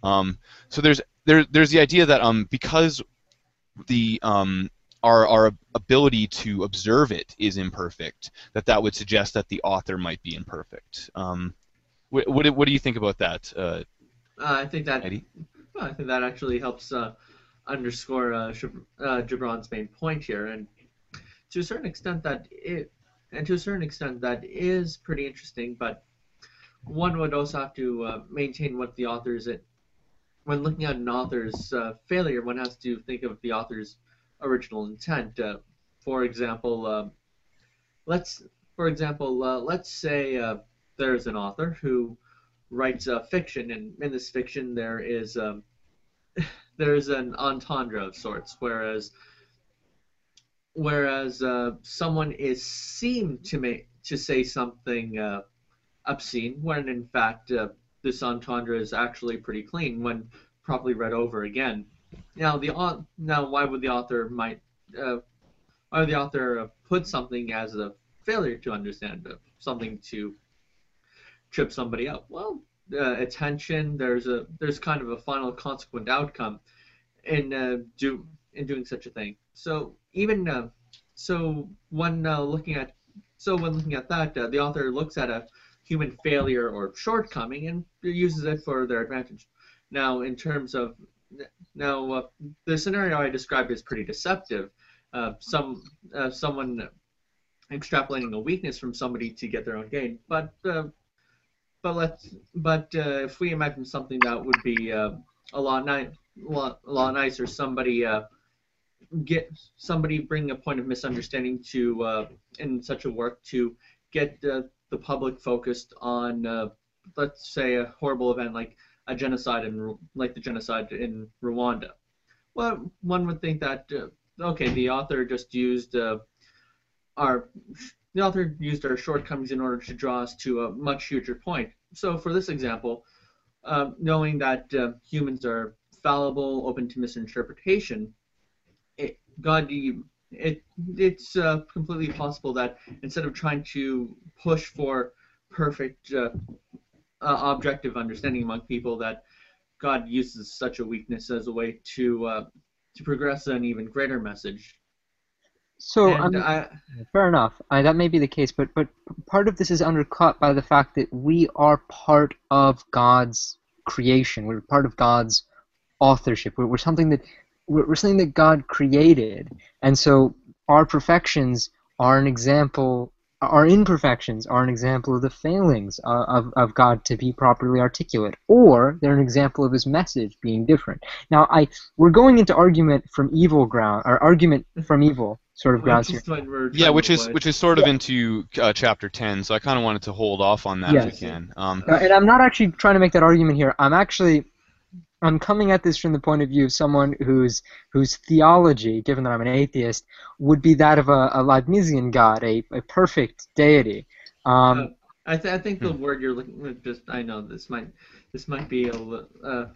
Um, so there's there, there's the idea that um, because the um, our our ability to observe it is imperfect, that that would suggest that the author might be imperfect. Um, what, what, do- what do you think about that, uh, I think that Eddie? I think that actually helps uh, underscore uh, uh, Gibran's main point here, and to a certain extent that it, and to a certain extent that is pretty interesting. But one would also have to uh, maintain what the author's it. When looking at an author's uh, failure, one has to think of the author's original intent. Uh, for example, uh, let's for example, uh, let's say uh, there's an author who writes uh, fiction, and in this fiction there is um, [LAUGHS] there's an entendre of sorts, whereas whereas uh, someone is seen to make to say something uh, obscene, when in fact uh, this entendre is actually pretty clean when properly read over again. Now the now why would the author might uh, would the author uh, put something as a failure to understand uh, something to trip somebody up? Well, attention. There's a there's kind of a final consequent outcome uh, do in doing such a thing. So even uh, so when uh, looking at so when looking at that, uh, the author looks at a human failure or shortcoming and uses it for their advantage. Now, in terms of now uh, the scenario I described is pretty deceptive. Uh, some uh, someone extrapolating a weakness from somebody to get their own gain, but but let's but if we imagine something that would be a lot ni- lot, a lot nicer, somebody uh, get somebody bring a point of misunderstanding to uh, in such a work to get uh, the public focused on uh, let's say a horrible event like a genocide in like the genocide in Rwanda. Well, one would think that uh, okay, the author just used uh, our the author used our shortcomings in order to draw us to a much huger point. So for this example, knowing that humans are fallible, open to misinterpretation, God, it it's uh, completely possible that instead of trying to push for perfect uh, uh, objective understanding among people, that God uses such a weakness as a way to uh, to progress an even greater message. So and I'm, I, Fair enough. Uh, that may be the case, but but part of this is undercut by the fact that we are part of God's creation. We're part of God's authorship. We're, we're something that we're, we're something that God created, and so our perfections are an example. Our imperfections are an example of the failings uh, of, of God to be properly articulate, or they're an example of His message being different. Now, I we're going into argument from evil ground, or argument from evil sort of grounds here. just when we're Yeah, which is which is sort of into uh, chapter ten, so I kind of wanted to hold off on that if we can. Um, Uh, and I'm not actually trying to make that argument here. I'm actually I'm coming at this from the point of view of someone whose whose theology, given that I'm an atheist, would be that of a, a Leibnizian God, a, a perfect deity. Um, I, th- I think the word you're looking at just I know this might this might be a uh,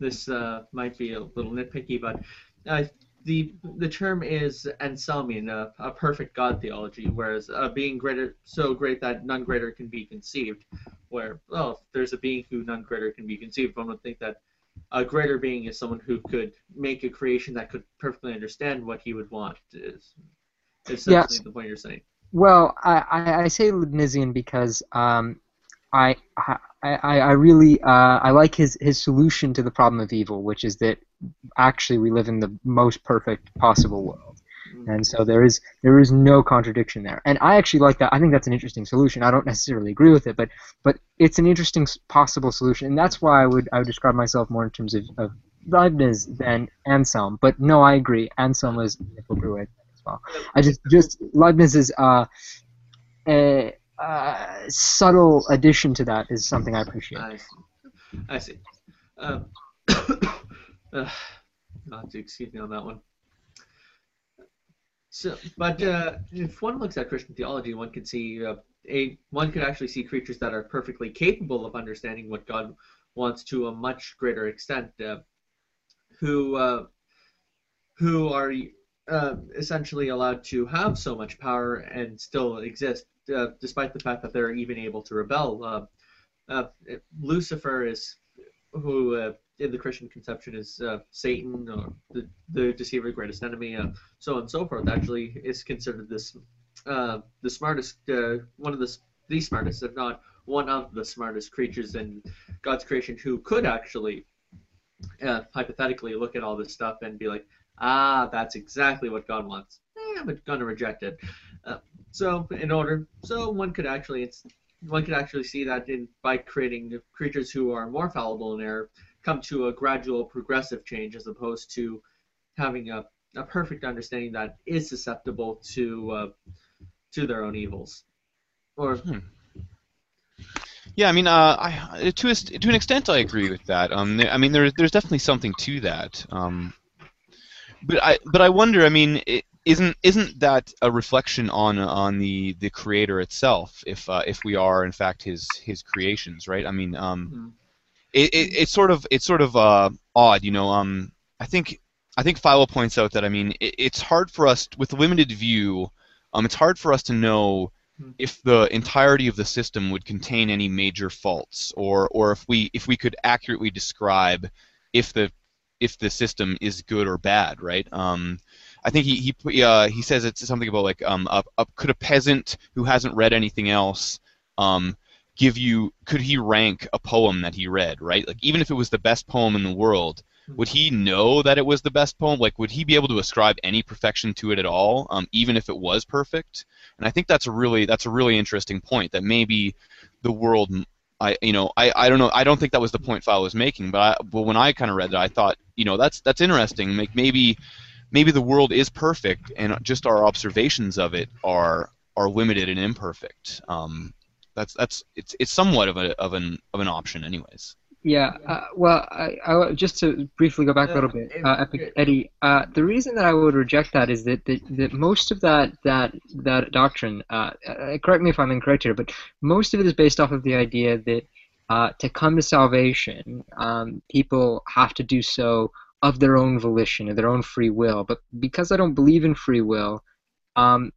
this uh, might be a little nitpicky, but uh, the the term is Anselmian, a, a perfect God theology, whereas a being greater so great that none greater can be conceived. Where well, if there's a being who none greater can be conceived, one would think that a greater being is someone who could make a creation that could perfectly understand what he would want. Is essentially Yes. the point you're saying. Well, I, I, I say Leibnizian because um, I, I, I I really uh, I like his, his solution to the problem of evil, which is that actually we live in the most perfect possible world, and so there is there is no contradiction there. And I actually like that. I think that's an interesting solution. I don't necessarily agree with it, but but it's an interesting possible solution, and that's why I would I would describe myself more in terms of, of Leibniz than Anselm. But no, I agree. Anselm is Nickel as well. I just just Leibniz's uh, a, uh, subtle addition to that is something I appreciate. I see. I see. Um, uh, [COUGHS] [COUGHS] not to excuse me on that one. So, but uh, if one looks at Christian theology, one can see uh, a one could actually see creatures that are perfectly capable of understanding what God wants to a much greater extent, uh, who uh, who are uh, essentially allowed to have so much power and still exist, uh, despite the fact that they're even able to rebel. Lucifer is who in the Christian conception is uh, Satan or the, the deceiver, greatest enemy, uh, so on and so forth. Actually, is considered this uh, the smartest, uh, one of the the smartest, if not one of the smartest creatures in God's creation, who could actually uh, hypothetically look at all this stuff and be like, ah, that's exactly what God wants. Eh, I'm gonna reject it. Uh, so in order, so one could actually it's one could actually see that in by creating creatures who are more fallible in error come to a gradual progressive change as opposed to having a, a perfect understanding that is susceptible to uh, to their own evils or Yeah, I mean, uh, I, to a, to an extent, I agree with that. Um, I mean, there's there's definitely something to that. Um, but I but I wonder. I mean, is isn't isn't that a reflection on on the the creator itself? If uh, if we are in fact his his creations, right? I mean, um, Mhm. It, it it's sort of it's sort of uh, odd, you know. Um, I think I think Philo points out that I mean it, it's hard for us with limited view. Um, it's hard for us to know Hmm. if the entirety of the system would contain any major faults, or or if we if we could accurately describe if the if the system is good or bad, right? Um, I think he he uh, he says it's something about like um a, a, could a peasant who hasn't read anything else um give you could he rank a poem that he read right? Like even if it was the best poem in the world would he know that it was the best poem? Like would he be able to ascribe any perfection to it at all um, even if it was perfect? And i think that's a really that's a really interesting point that maybe the world I you know I, I don't know I don't think that was the point Philo was making but I, but when I kind of read it I thought you know that's that's interesting like maybe maybe the world is perfect and just our observations of it are are limited and imperfect um, that's that's it's it's somewhat of a of an of an option anyways Yeah, uh, well, I, I, just to briefly go back a little bit, uh, Epic Eddie. Uh, the reason that I would reject that is that, that, that most of that that that doctrine, uh, uh, correct me if I'm incorrect here, but most of it is based off of the idea that uh, to come to salvation, um, people have to do so of their own volition, of their own free will. But because I don't believe in free will, um,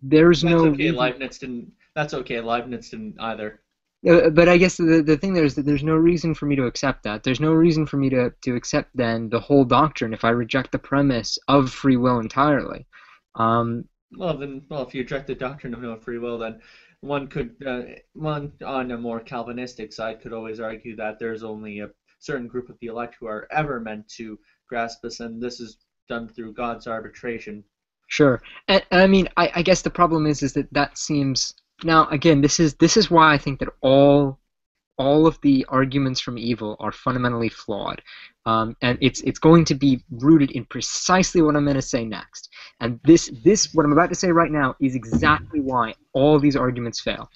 there's that's no okay. reason- Leibniz didn't. That's okay. Leibniz didn't either. Yeah, but I guess the the thing there is that there's no reason for me to accept that. There's no reason for me to, to accept then the whole doctrine if I reject the premise of free will entirely. Um, Well, then, well, if you reject the doctrine of no free will, then one could, uh, one on a more Calvinistic side, could always argue that there's only a certain group of the elect who are ever meant to grasp this, and this is done through God's arbitration. sure, and, and I mean, I, I guess the problem is is that that seems now again this is this is why I think that all all of the arguments from evil are fundamentally flawed, um, and it's it's going to be rooted in precisely what I'm going to say next. And this this what I'm about to say right now is exactly why all these arguments fail.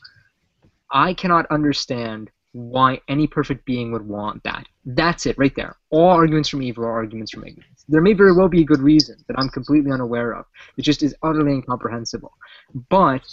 I cannot understand why any perfect being would want that. That's it, right there. All arguments from evil are arguments from ignorance. There may very well be a good reason that I'm completely unaware of. It just is utterly incomprehensible. But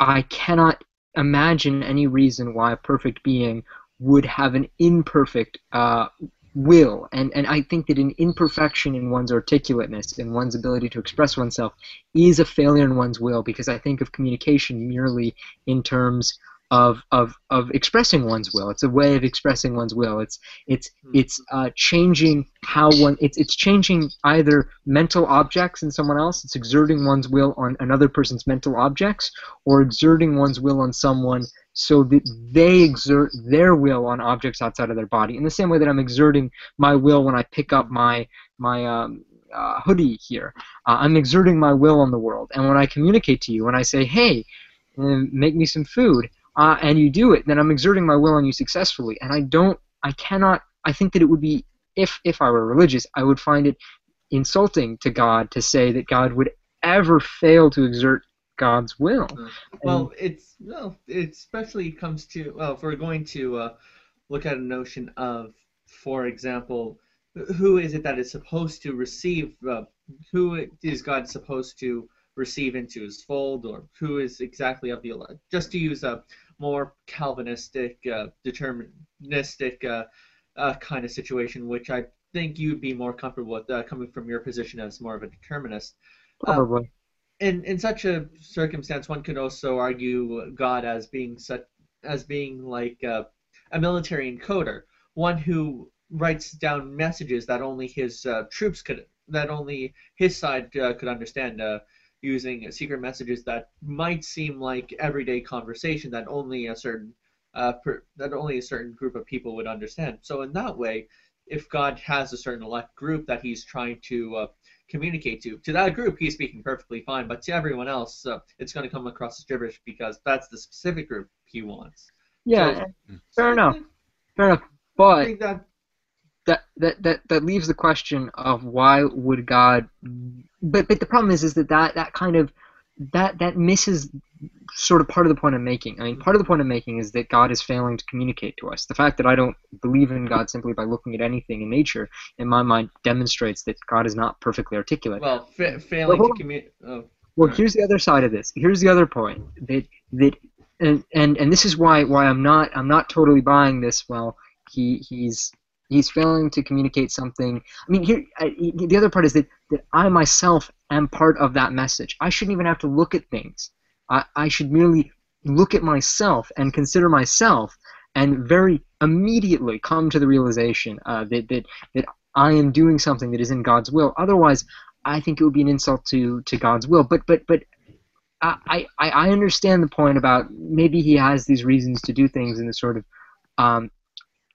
I cannot imagine any reason why a perfect being would have an imperfect uh, will. And, and I think that an imperfection in one's articulateness, in one's ability to express oneself, is a failure in one's will because I think of communication merely in terms of, of, of expressing one's will. It's a way of expressing one's will. It's it's Hmm. it's uh, changing how one. It's it's changing either mental objects in someone else. It's exerting one's will on another person's mental objects, or exerting one's will on someone so that they exert their will on objects outside of their body. In the same way that I'm exerting my will when I pick up my my um, uh, hoodie here, uh, I'm exerting my will on the world. And when I communicate to you, when I say, "Hey, make me some food," uh, and you do it, then I'm exerting my will on you successfully. And I don't, I cannot. I think that it would be, if if I were religious, I would find it insulting to God to say that God would ever fail to exert God's will. Well, it's well, it especially comes to well, if we're going to uh, look at a notion of, for example, who is it that is supposed to receive? Uh, who is God supposed to receive into his fold, or who is exactly of the elect? Just to use a more Calvinistic, uh, deterministic uh, uh, kind of situation, which I think you'd be more comfortable with, uh, coming from your position as more of a determinist. Uh, Probably. in in such a circumstance, one could also argue God as being such as being like a, a military encoder, one who writes down messages that only his uh, troops could, that only his side uh, could understand, uh, using secret messages that might seem like everyday conversation that only a certain uh, per, that only a certain group of people would understand. So in that way, if God has a certain elect group that he's trying to uh, communicate to. To that group, he's speaking perfectly fine, but to everyone else, uh, it's going to come across as gibberish because that's the specific group he wants. Yeah, So- fair enough. Fair enough. But think that that, that that that leaves the question of why would God but but the problem is is that that, that kind of that that misses sort of part of the point I'm making. I mean, part of the point I'm making is that God is failing to communicate to us. The fact that I don't believe in God simply by looking at anything in nature, in my mind, demonstrates that God is not perfectly articulate. well, fa- failing Well, to communicate. Oh, Well, Right. here's the other side of this. Here's the other point that that and and, and this is why why I'm not I'm not totally buying this. Well, he he's he's failing to communicate something. I mean, here I, the other part is that that I myself am part of that message. I shouldn't even have to look at things. I I should merely look at myself and consider myself and very immediately come to the realization uh, that that that I am doing something that is in God's will. Otherwise, I think it would be an insult to to God's will. But but but I I, I understand the point about maybe he has these reasons to do things in a sort of um,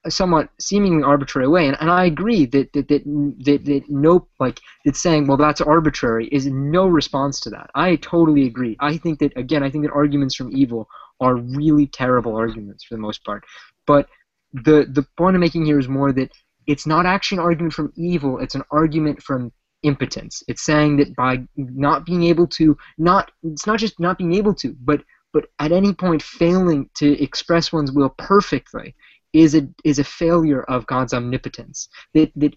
a somewhat seemingly arbitrary way, and, and I agree that that, that that that no like that saying well that's arbitrary is no response to that. I totally agree. I think that again I think that arguments from evil are really terrible arguments for the most part, but the the point I'm making here is more that it's not actually an argument from evil. It's an argument from impotence. It's saying that by not being able to not it's not just not being able to, but but at any point failing to express one's will perfectly is a is a failure of God's omnipotence. That that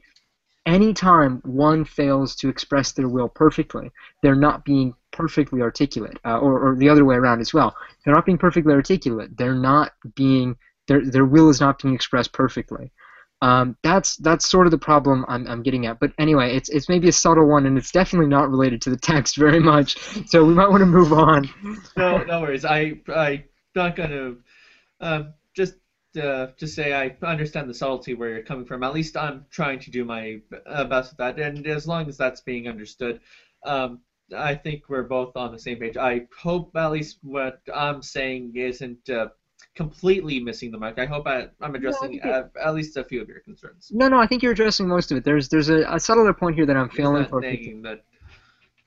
any time one fails to express their will perfectly, they're not being perfectly articulate, uh, or, or the other way around as well. They're not being perfectly articulate. They're not being their their will is not being expressed perfectly. Um, that's that's sort of the problem I'm, I'm getting at. But anyway, it's it's maybe a subtle one, and it's definitely not related to the text very much. So we might want to move on. no, no worries. I I'm not gonna um, just uh, just say I understand the subtlety where you're coming from. At least I'm trying to do my uh, best with that, and as long as that's being understood, um, I think we're both on the same page. I hope at least what I'm saying isn't uh, completely missing the mark. I hope I, I'm addressing it- uh, at least a few of your concerns. No, no, I think you're addressing most of it. There's there's a, a subtler point here that I'm failing to that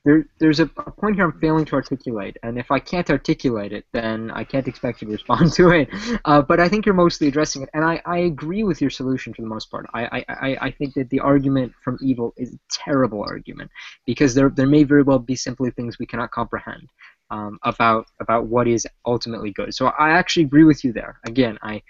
There, there's a, a point here I'm failing to articulate, and if I can't articulate it, then I can't expect you to [LAUGHS] respond to it. Uh, but I think you're mostly addressing it, and I, I agree with your solution for the most part. I, I, I, think that the argument from evil is a terrible argument because there, there may very well be simply things we cannot comprehend um, about about what is ultimately good. So I actually agree with you there. Again, I.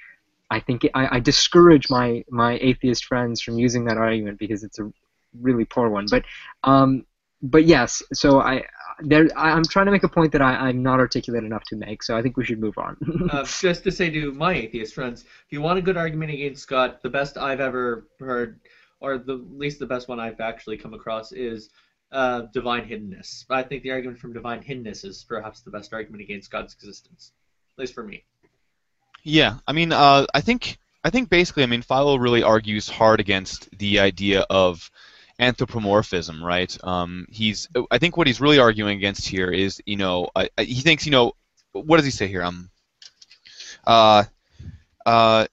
I think I, I discourage my, my atheist friends from using that argument because it's a really poor one. But um, but yes, so I there, I, I'm trying to make a point that I, I'm not articulate enough to make, so I think we should move on. [LAUGHS] uh, just to say to my atheist friends, if you want a good argument against God, the best I've ever heard, or the at least the best one I've actually come across, is uh, divine hiddenness. I think the argument from divine hiddenness is perhaps the best argument against God's existence, at least for me. Yeah, I mean, uh, I think I think basically, I mean, Philo really argues hard against the idea of anthropomorphism, right? Um, he's, I think, what he's really arguing against here is, you know, he thinks, you know, what does he say here? Um, uh, uh,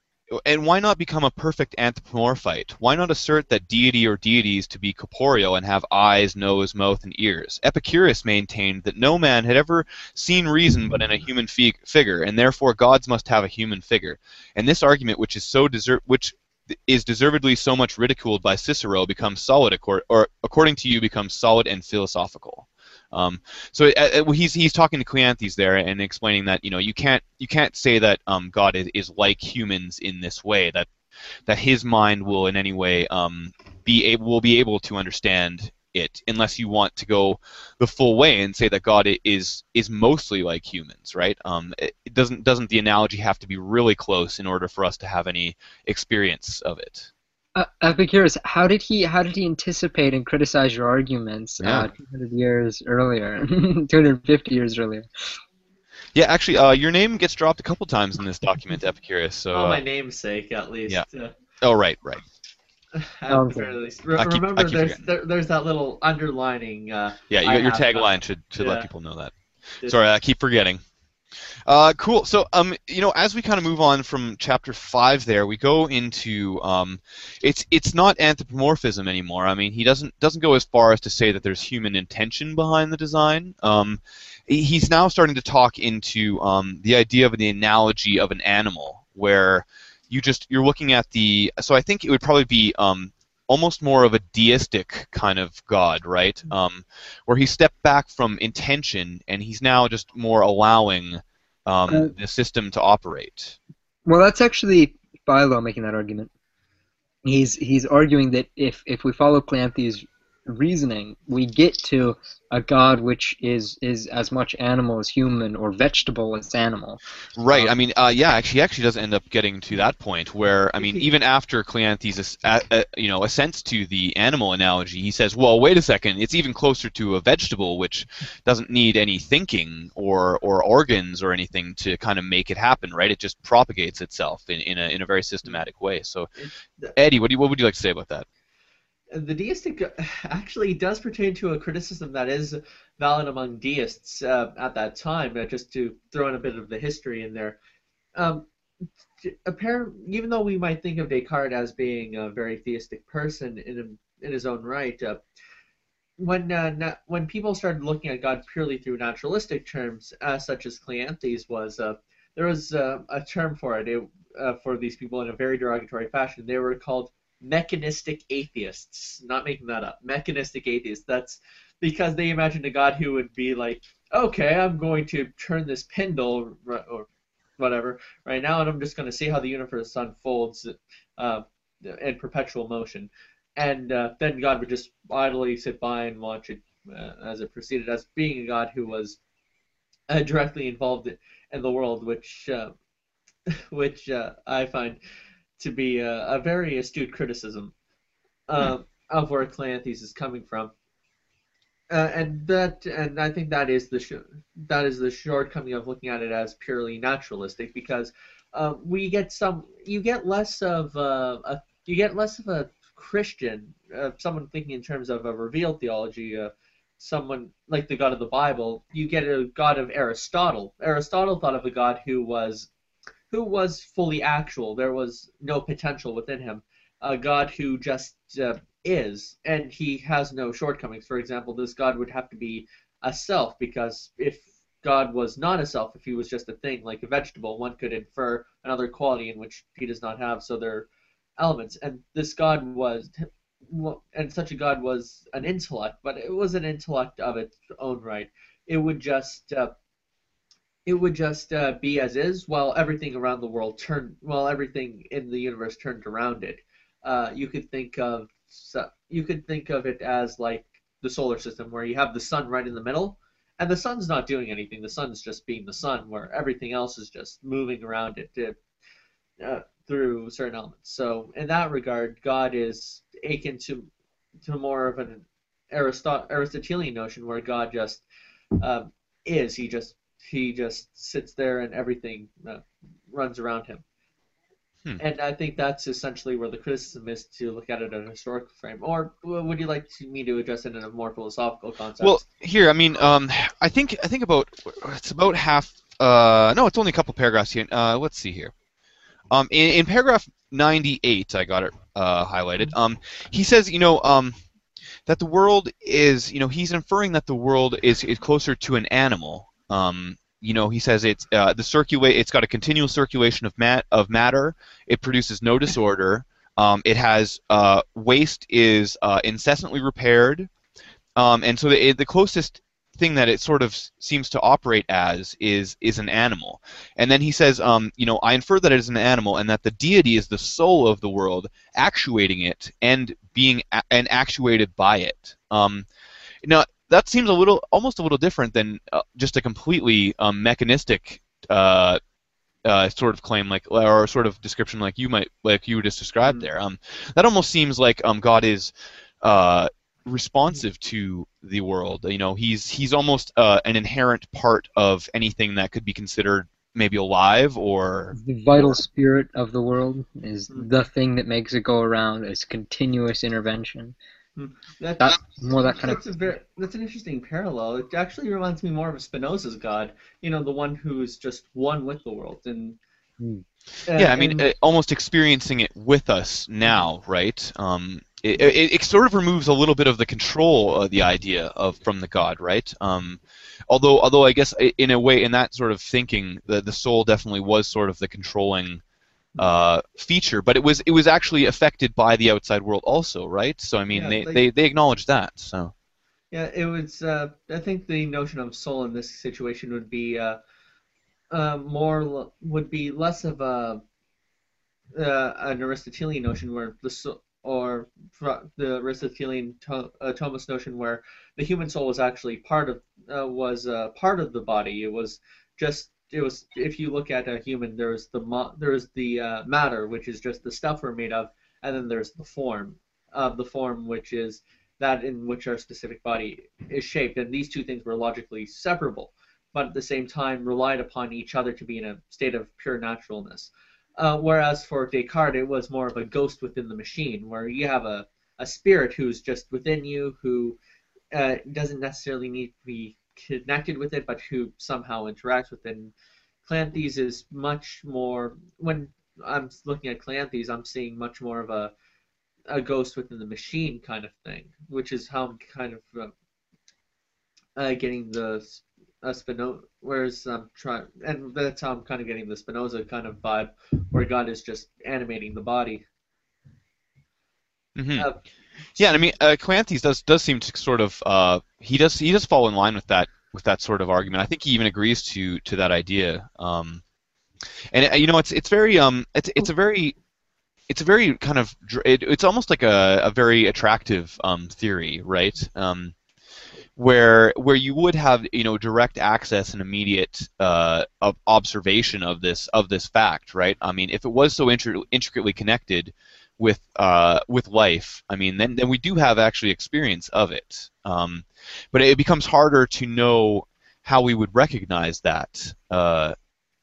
and why not become a perfect anthropomorphite? Why not assert that deity or deities to be corporeal and have eyes, nose, mouth, and ears? Epicurus maintained that no man had ever seen reason but in a human fi- figure, and therefore gods must have a human figure. And this argument, which is so desert, which is deservedly so much ridiculed by Cicero, becomes solid, acor- or according to you, becomes solid and philosophical. Um, so uh, uh, he's he's talking to Cleanthes there and explaining that you know you can't you can't say that um, God is, is like humans in this way that that his mind will in any way um, be able will be able to understand it unless you want to go the full way and say that God is is mostly like humans, right? Um, it doesn't doesn't the analogy have to be really close in order for us to have any experience of it? Uh, Epicurus, how did he how did he anticipate and criticize your arguments Yeah. uh, 200 years earlier, [LAUGHS] 250 years earlier? Yeah, actually, uh, your name gets dropped a couple times in this document, Epicurus. So, oh, uh, my namesake, at least. yeah. Uh, oh, right, right. At Okay. the very least. Re- I keep- remember, there's there, there's that little underlining. Uh, Yeah, you I your have that. tagline should should let people know that. Just- Sorry, I keep forgetting. Uh, cool. So, um, you know, as we kind of move on from chapter five, there we go into um, it's it's not anthropomorphism anymore. I mean, he doesn't doesn't go as far as to say that there's human intention behind the design. Um, he's now starting to talk into um, the idea of the analogy of an animal, where you just you're looking at the. So I think it would probably be um, almost more of a deistic kind of god, right? Um, where he stepped back from intention and he's now just more allowing um, Uh, the system to operate. Well, that's actually Philo making that argument. He's he's arguing that if if we follow Cleanthes' reasoning, we get to a god which is is as much animal as human or vegetable as animal. Right. Um, I mean, uh, yeah. Actually, actually does end up getting to that point where, I mean, [LAUGHS] even after Cleanthes, as- uh, uh, you know, assents to the animal analogy, he says, "Well, wait a second. It's even closer to a vegetable, which doesn't need any thinking or or organs or anything to kind of make it happen. Right? It just propagates itself in, in a in a very systematic way." So, Eddie, what do you, what would you like to say about that? The deistic [SIGHS] actually does pertain to a criticism that is valid among deists uh, at that time. Uh, just to throw in a bit of the history in there, um, even though we might think of Descartes as being a very theistic person in in his own right, uh, when uh, na- when people started looking at God purely through naturalistic terms, uh, such as Cleanthes was, uh, there was a term for it, it for these people in a very derogatory fashion. They were called mechanistic atheists. Not making that up. Mechanistic atheists. That's because they imagined a God who would be like, okay, I'm going to turn this pendle or whatever right now, and I'm just going to see how the universe unfolds uh, in perpetual motion. And uh, then God would just idly sit by and watch it uh, as it proceeded, as being a God who was uh, directly involved in, in the world, which uh, [LAUGHS] which uh, I find to be a, a very astute criticism uh, of where Cleanthes is coming from. Uh, and that, and I think that is the sh- that is the shortcoming of looking at it as purely naturalistic, because uh, we get some, you get less of a, a you get less of a Christian, uh, someone thinking in terms of a revealed theology, uh, someone like the God of the Bible. You get a God of Aristotle. Aristotle thought of a God who was who was fully actual. There was no potential within him. A God who just uh, is, and he has no shortcomings. For example, this God would have to be a self, because if God was not a self, if he was just a thing, like a vegetable, one could infer another quality in which he does not have, so there are elements. And this God was, and such a God was an intellect, but it was an intellect of its own right. It would just uh, it would just uh, be as is while everything around the world turned while everything in the universe turned around it uh, you could think of you could think of it as like the solar system where you have the sun right in the middle and the sun's not doing anything. The sun's just being the sun, where everything else is just moving around it to, uh, through certain elements. So in that regard, God is akin to to more of an Aristot- Aristotelian notion where God just um, is. He just he just sits there and everything uh, runs around him. Hmm. And I think that's essentially where the criticism is to look at it in a historical frame. Or would you like to, me to address it in a more philosophical context? Well, here, I mean, um, I think I think about it's about half. Uh, no, it's only a couple paragraphs here. Uh, let's see here. Um, in, in paragraph 98, I got it uh, highlighted. Um, he says, you know, um, that the world is, you know, he's inferring that the world is, is closer to an animal. Um, you know, he says it's uh, the circulate. It's got a continual circulation of mat of matter. It produces no disorder. Um, it has uh, waste is uh, incessantly repaired, um, and so the, the closest thing that it sort of seems to operate as is is an animal. And then he says, um, you know, I infer that it is an animal, and that the deity is the soul of the world, actuating it and being a- and actuated by it. Um, now that seems a little, almost a little different than uh, just a completely um, mechanistic. Uh, uh, sort of claim like or sort of description like you might like you just described Mhm. there um that almost seems like um god is uh responsive to the world. You know, he's he's almost uh, an inherent part of anything that could be considered maybe alive or The vital spirit of the world is Mm. the thing that makes it go around. It's continuous intervention. That, That more that kind of that's a very that's an interesting parallel. It actually reminds me more of Spinoza's God. You know, the one who's just one with the world. And Hmm. yeah, I mean, and- uh, almost experiencing it with us now, right? Um, it, it, it sort of removes a little bit of the control of the idea of from the god, right? Um, although, although I guess in a way, in that sort of thinking, the the soul definitely was sort of the controlling uh, feature, but it was it was actually affected by the outside world also, right? So I mean, Yeah, they, like- they they acknowledge that. So Yeah, it was. Uh, I think the notion of soul in this situation would be uh, uh, more would be less of a uh, an Aristotelian notion where the soul, or the Aristotelian to- uh, Thomas notion where the human soul was actually part of uh, was uh, part of the body. It was just it was if you look at a human, there's the there's the uh, matter, which is just the stuff we're made of, and then there's the form of the form, which is that in which our specific body is shaped, and these two things were logically separable, but at the same time relied upon each other to be in a state of pure naturalness. Uh, whereas for Descartes, it was more of a ghost within the machine, where you have a, a spirit who's just within you, who uh, doesn't necessarily need to be connected with it, but who somehow interacts with it. And is much more, when I'm looking at Cleanthes, I'm seeing much more of a a ghost within the machine kind of thing, which is how I'm kind of uh, uh, getting the uh, Spinoza. Whereas I'm trying, and that's how I'm kind of getting the Spinoza kind of vibe, where God is just animating the body. mhm. Uh, yeah, and I mean, uh, Cleanthes does does seem to sort of uh, he does he does fall in line with that with that sort of argument. I think he even agrees to to that idea. Um, and uh, you know, it's it's very um it's it's a very it's a very kind of it, it's almost like a, a very attractive um, theory, right? Um, where where you would have you know direct access and immediate uh, observation of this of this fact, right? I mean, if it was so intri- intricately connected with uh, with life, I mean, then then we do have actually experience of it. Um, but it becomes harder to know how we would recognize that uh,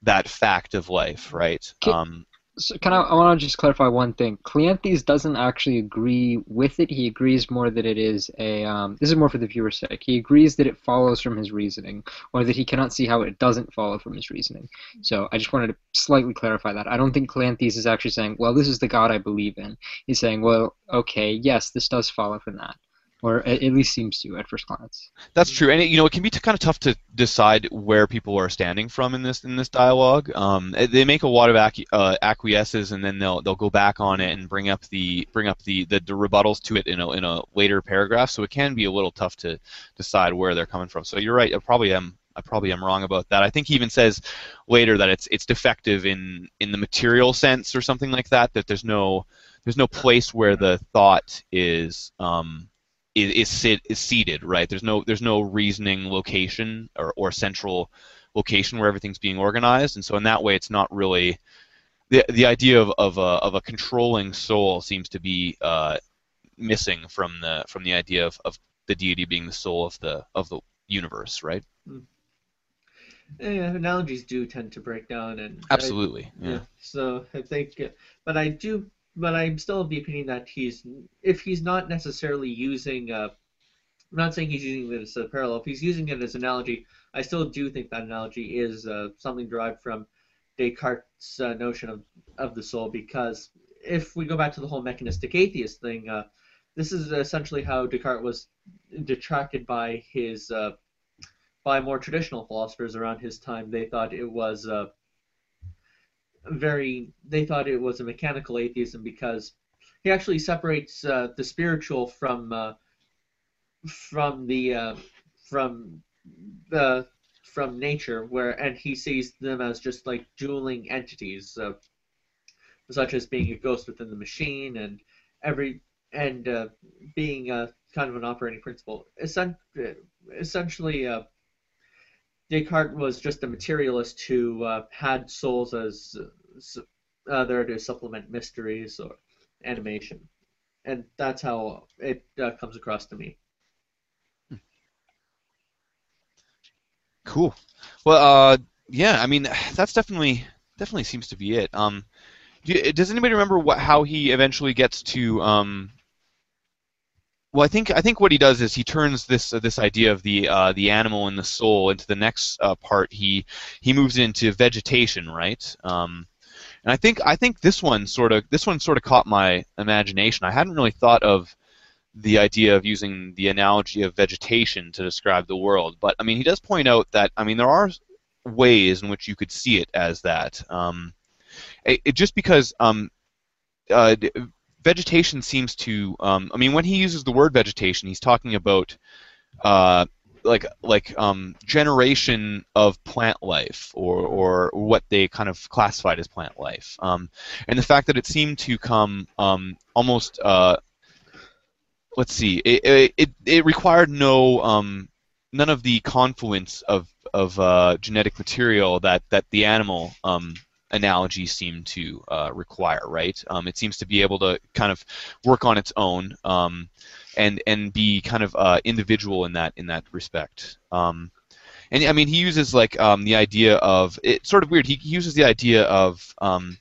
that fact of life, right? Ki- Um, So can I, I want to just clarify one thing. Cleanthes doesn't actually agree with it. He agrees more that it is a. Um, this is more for the viewer's sake. He agrees that it follows from his reasoning, or that he cannot see how it doesn't follow from his reasoning. So I just wanted to slightly clarify that. I don't think Cleanthes is actually saying, "Well, this is the God I believe in." He's saying, "Well, okay, yes, this does follow from that," or at least seems to at first glance. That's true, and it, you know it can be t- kind of tough to decide where people are standing from in this in this dialogue. Um, eh, they make a lot of acqui- uh, acquiesces, and then they'll they'll go back on it and bring up the bring up the, the, the rebuttals to it in a in a later paragraph. So it can be a little tough to decide where they're coming from. So you're right. I probably am. I probably am wrong about that. I think he even says later that it's it's defective in in the material sense or something like that. That there's no there's no place where the thought is um, is is, sit, is seated, right? There's no there's no reasoning location or, or central location where everything's being organized, and so in that way, it's not really the the idea of of a, of a controlling soul seems to be uh, missing from the from the idea of, of the deity being the soul of the of the universe, right? Yeah, analogies do tend to break down, and I- Absolutely. yeah. So I think, but I do, but I'm still of the opinion that he's, if he's not necessarily using, uh, I'm not saying he's using it as a parallel. If he's using it as an analogy, I still do think that analogy is uh, something derived from Descartes' uh, notion of of the soul. Because if we go back to the whole mechanistic atheist thing, uh, this is essentially how Descartes was detracted by his. Uh, by more traditional philosophers around his time, they thought it was uh, very. They thought it was a mechanical atheism because he actually separates uh, the spiritual from uh, from the uh, from the from nature, where and he sees them as just like dueling entities, uh, such as being a ghost within the machine and every and uh, being uh, kind of an operating principle. Essen- essentially. Descartes was just a materialist who uh, had souls as uh, there to supplement mysteries or animation, and that's how it uh, comes across to me. Cool. Well, uh, yeah. I mean, that's definitely definitely seems to be it. Um, do, does anybody remember what how he eventually gets to um? Well, I think I think what he does is he turns this uh, this idea of the uh, the animal and the soul into the next uh, part. He he moves into vegetation, right? Um, and I think I think this one sort of this one sort of caught my imagination. I hadn't really thought of the idea of using the analogy of vegetation to describe the world. But I mean, he does point out that I mean there are ways in which you could see it as that. Um, it, it just because um, uh, vegetation seems to. Um, I mean, when he uses the word vegetation, he's talking about uh, like like um, generation of plant life, or or what they kind of classified as plant life, um, and the fact that it seemed to come um, almost. Uh, let's see. It, it it required no um, none of the confluence of of uh, genetic material that that the animal um, analogies seem to uh, require. Right. Um, it seems to be able to kind of work on its own um, and and be kind of uh, individual in that in that respect. Um, and I mean, he uses like um, the idea of it's sort of weird. He uses the idea of um,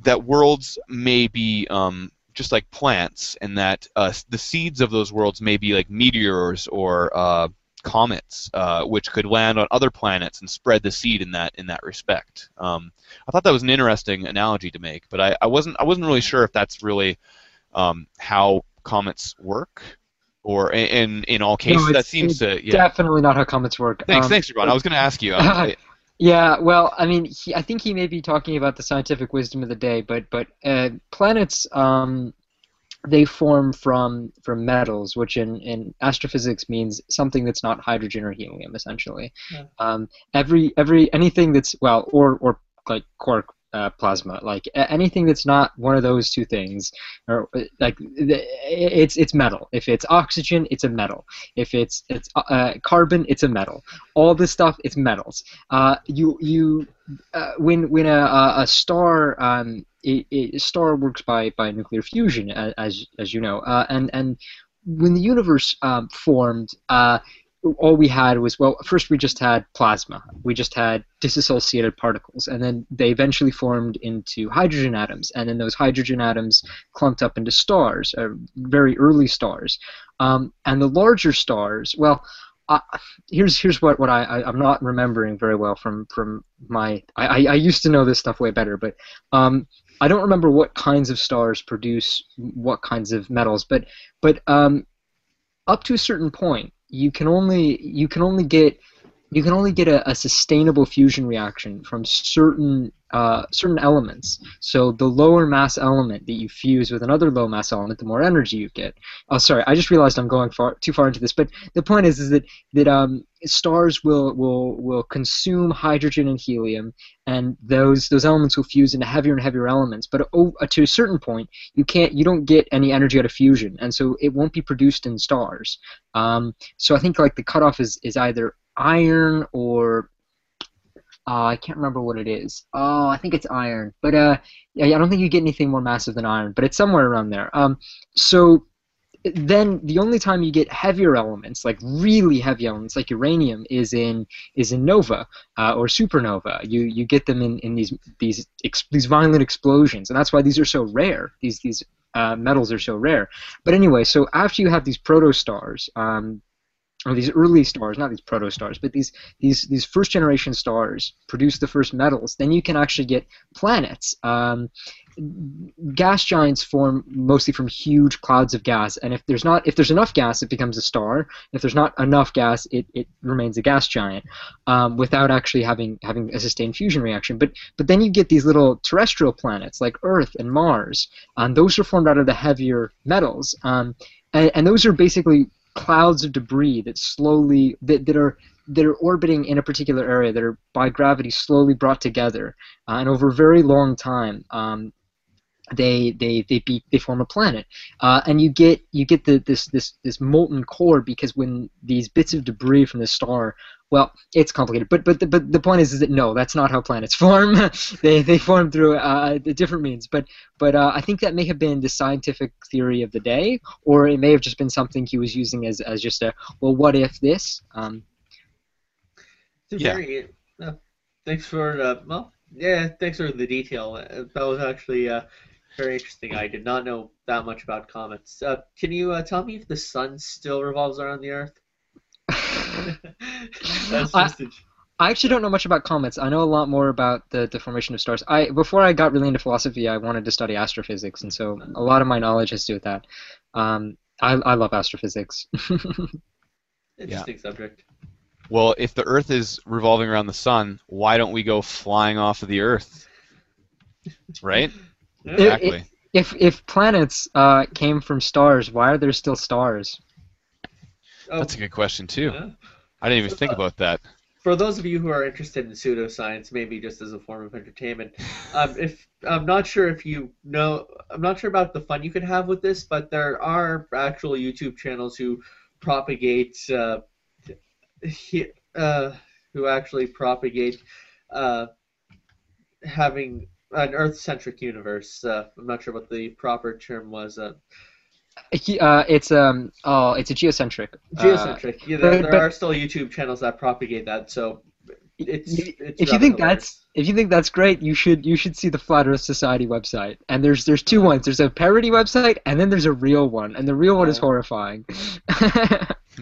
that worlds may be um, just like plants, and that uh, the seeds of those worlds may be like meteors or uh, comets, uh, which could land on other planets and spread the seed in that in that respect. Um, I thought that was an interesting analogy to make, but I, I wasn't I wasn't really sure if that's really um, how comets work, or in in, all cases No, that seems to yeah. Definitely not how comets work. Thanks, Um, thanks, Ron. I was going to ask you. [LAUGHS] Um, Yeah, well, I mean, he, I think he may be talking about the scientific wisdom of the day, but but uh, planets um, they form from from metals, which in, in astrophysics means something that's not hydrogen or helium, essentially. Yeah. Um, every every anything that's well, or or like quark uh, plasma, like anything that's not one of those two things, or uh, like the- it's it's metal. If it's oxygen, it's a metal. If it's it's uh, carbon, it's a metal. All this stuff, it's metals. Uh, you you uh, when when a, a, a star um, a, a star works by, by nuclear fusion, as as you know, uh, and and when the universe um, formed, uh, all we had was well, first we just had plasma, we just had disassociated particles, and then they eventually formed into hydrogen atoms, and then those hydrogen atoms clumped up into stars, uh, very early stars, um, and the larger stars, well. Uh, here's here's what, what I, I I'm not remembering very well from from my I, I, I used to know this stuff way better, but um, I don't remember what kinds of stars produce what kinds of metals, but but um, up to a certain point, you can only you can only get you can only get a, a sustainable fusion reaction from certain uh, certain elements. So the lower mass element that you fuse with another low mass element, the more energy you get. Oh, sorry, I just realized I'm going far too far into this. But the point is, is that that um, stars will will will consume hydrogen and helium, and those those elements will fuse into heavier and heavier elements. But oh, to a certain point, you can't you don't get any energy out of fusion, and so it won't be produced in stars. Um, so I think like the cutoff is is either iron or uh, I can't remember what it is. Oh, I think it's iron. But uh, I don't think you get anything more massive than iron, but it's somewhere around there. Um, so then the only time you get heavier elements, like really heavy elements, like uranium, is in is in nova uh, or supernova. You you get them in, in these these ex- these violent explosions, and that's why these are so rare. These these uh, metals are so rare. But anyway, so after you have these protostars, um, or these early stars, not these protostars, but these these these first generation stars produce the first metals, then you can actually get planets. Um, gas giants form mostly from huge clouds of gas, and if there's not if there's enough gas, it becomes a star. If there's not enough gas, it, it remains a gas giant um, without actually having having a sustained fusion reaction. But but then you get these little terrestrial planets like Earth and Mars, and those are formed out of the heavier metals. Um, and, and those are basically clouds of debris that slowly that, that are that are orbiting in a particular area that are by gravity slowly brought together uh, and over a very long time um, they they they be, they form a planet uh, and you get you get the, this this this molten core because when these bits of debris from the star well, it's complicated, but but the, but the point is, is that no, that's not how planets [LAUGHS] form. they they form through uh, different means. But but uh, I think that may have been the scientific theory of the day, or it may have just been something he was using as, as just a well, what if this? Um, yeah. Very, uh, thanks for uh, well, yeah, thanks for the detail. Uh, that was actually uh, very interesting. I did not know that much about comets. Uh, can you uh, tell me if the sun still revolves around the Earth? [LAUGHS] That's just I actually don't know much about comets. I know a lot more about the, the formation of stars. I before I got really into philosophy, I wanted to study astrophysics, and so a lot of my knowledge has to do with that. Um, I, I love astrophysics. [LAUGHS] Interesting yeah. subject. Well, if the Earth is revolving around the sun, why don't we go flying off of the Earth? Right? [LAUGHS] exactly. If, if if planets uh, came from stars, why are there still stars? Oh. That's a good question too. Yeah. I didn't even think about that. For those of you who are interested in pseudoscience, maybe just as a form of entertainment, [LAUGHS] um, if I'm not sure if you know, I'm not sure about the fun you could have with this, but there are actual YouTube channels who propagate, uh, he, uh, who actually propagate uh, having an Earth-centric universe. Uh, I'm not sure what the proper term was. Uh, uh, it's um oh it's a geocentric. Uh, geocentric. Yeah, there, but, there but, are still YouTube channels that propagate that. So it's, it's if you think that's if you think that's great, you should you should see the Flat Earth Society website. And there's there's two ones. There's a parody website and then there's a real one, and the real one is horrifying. [LAUGHS]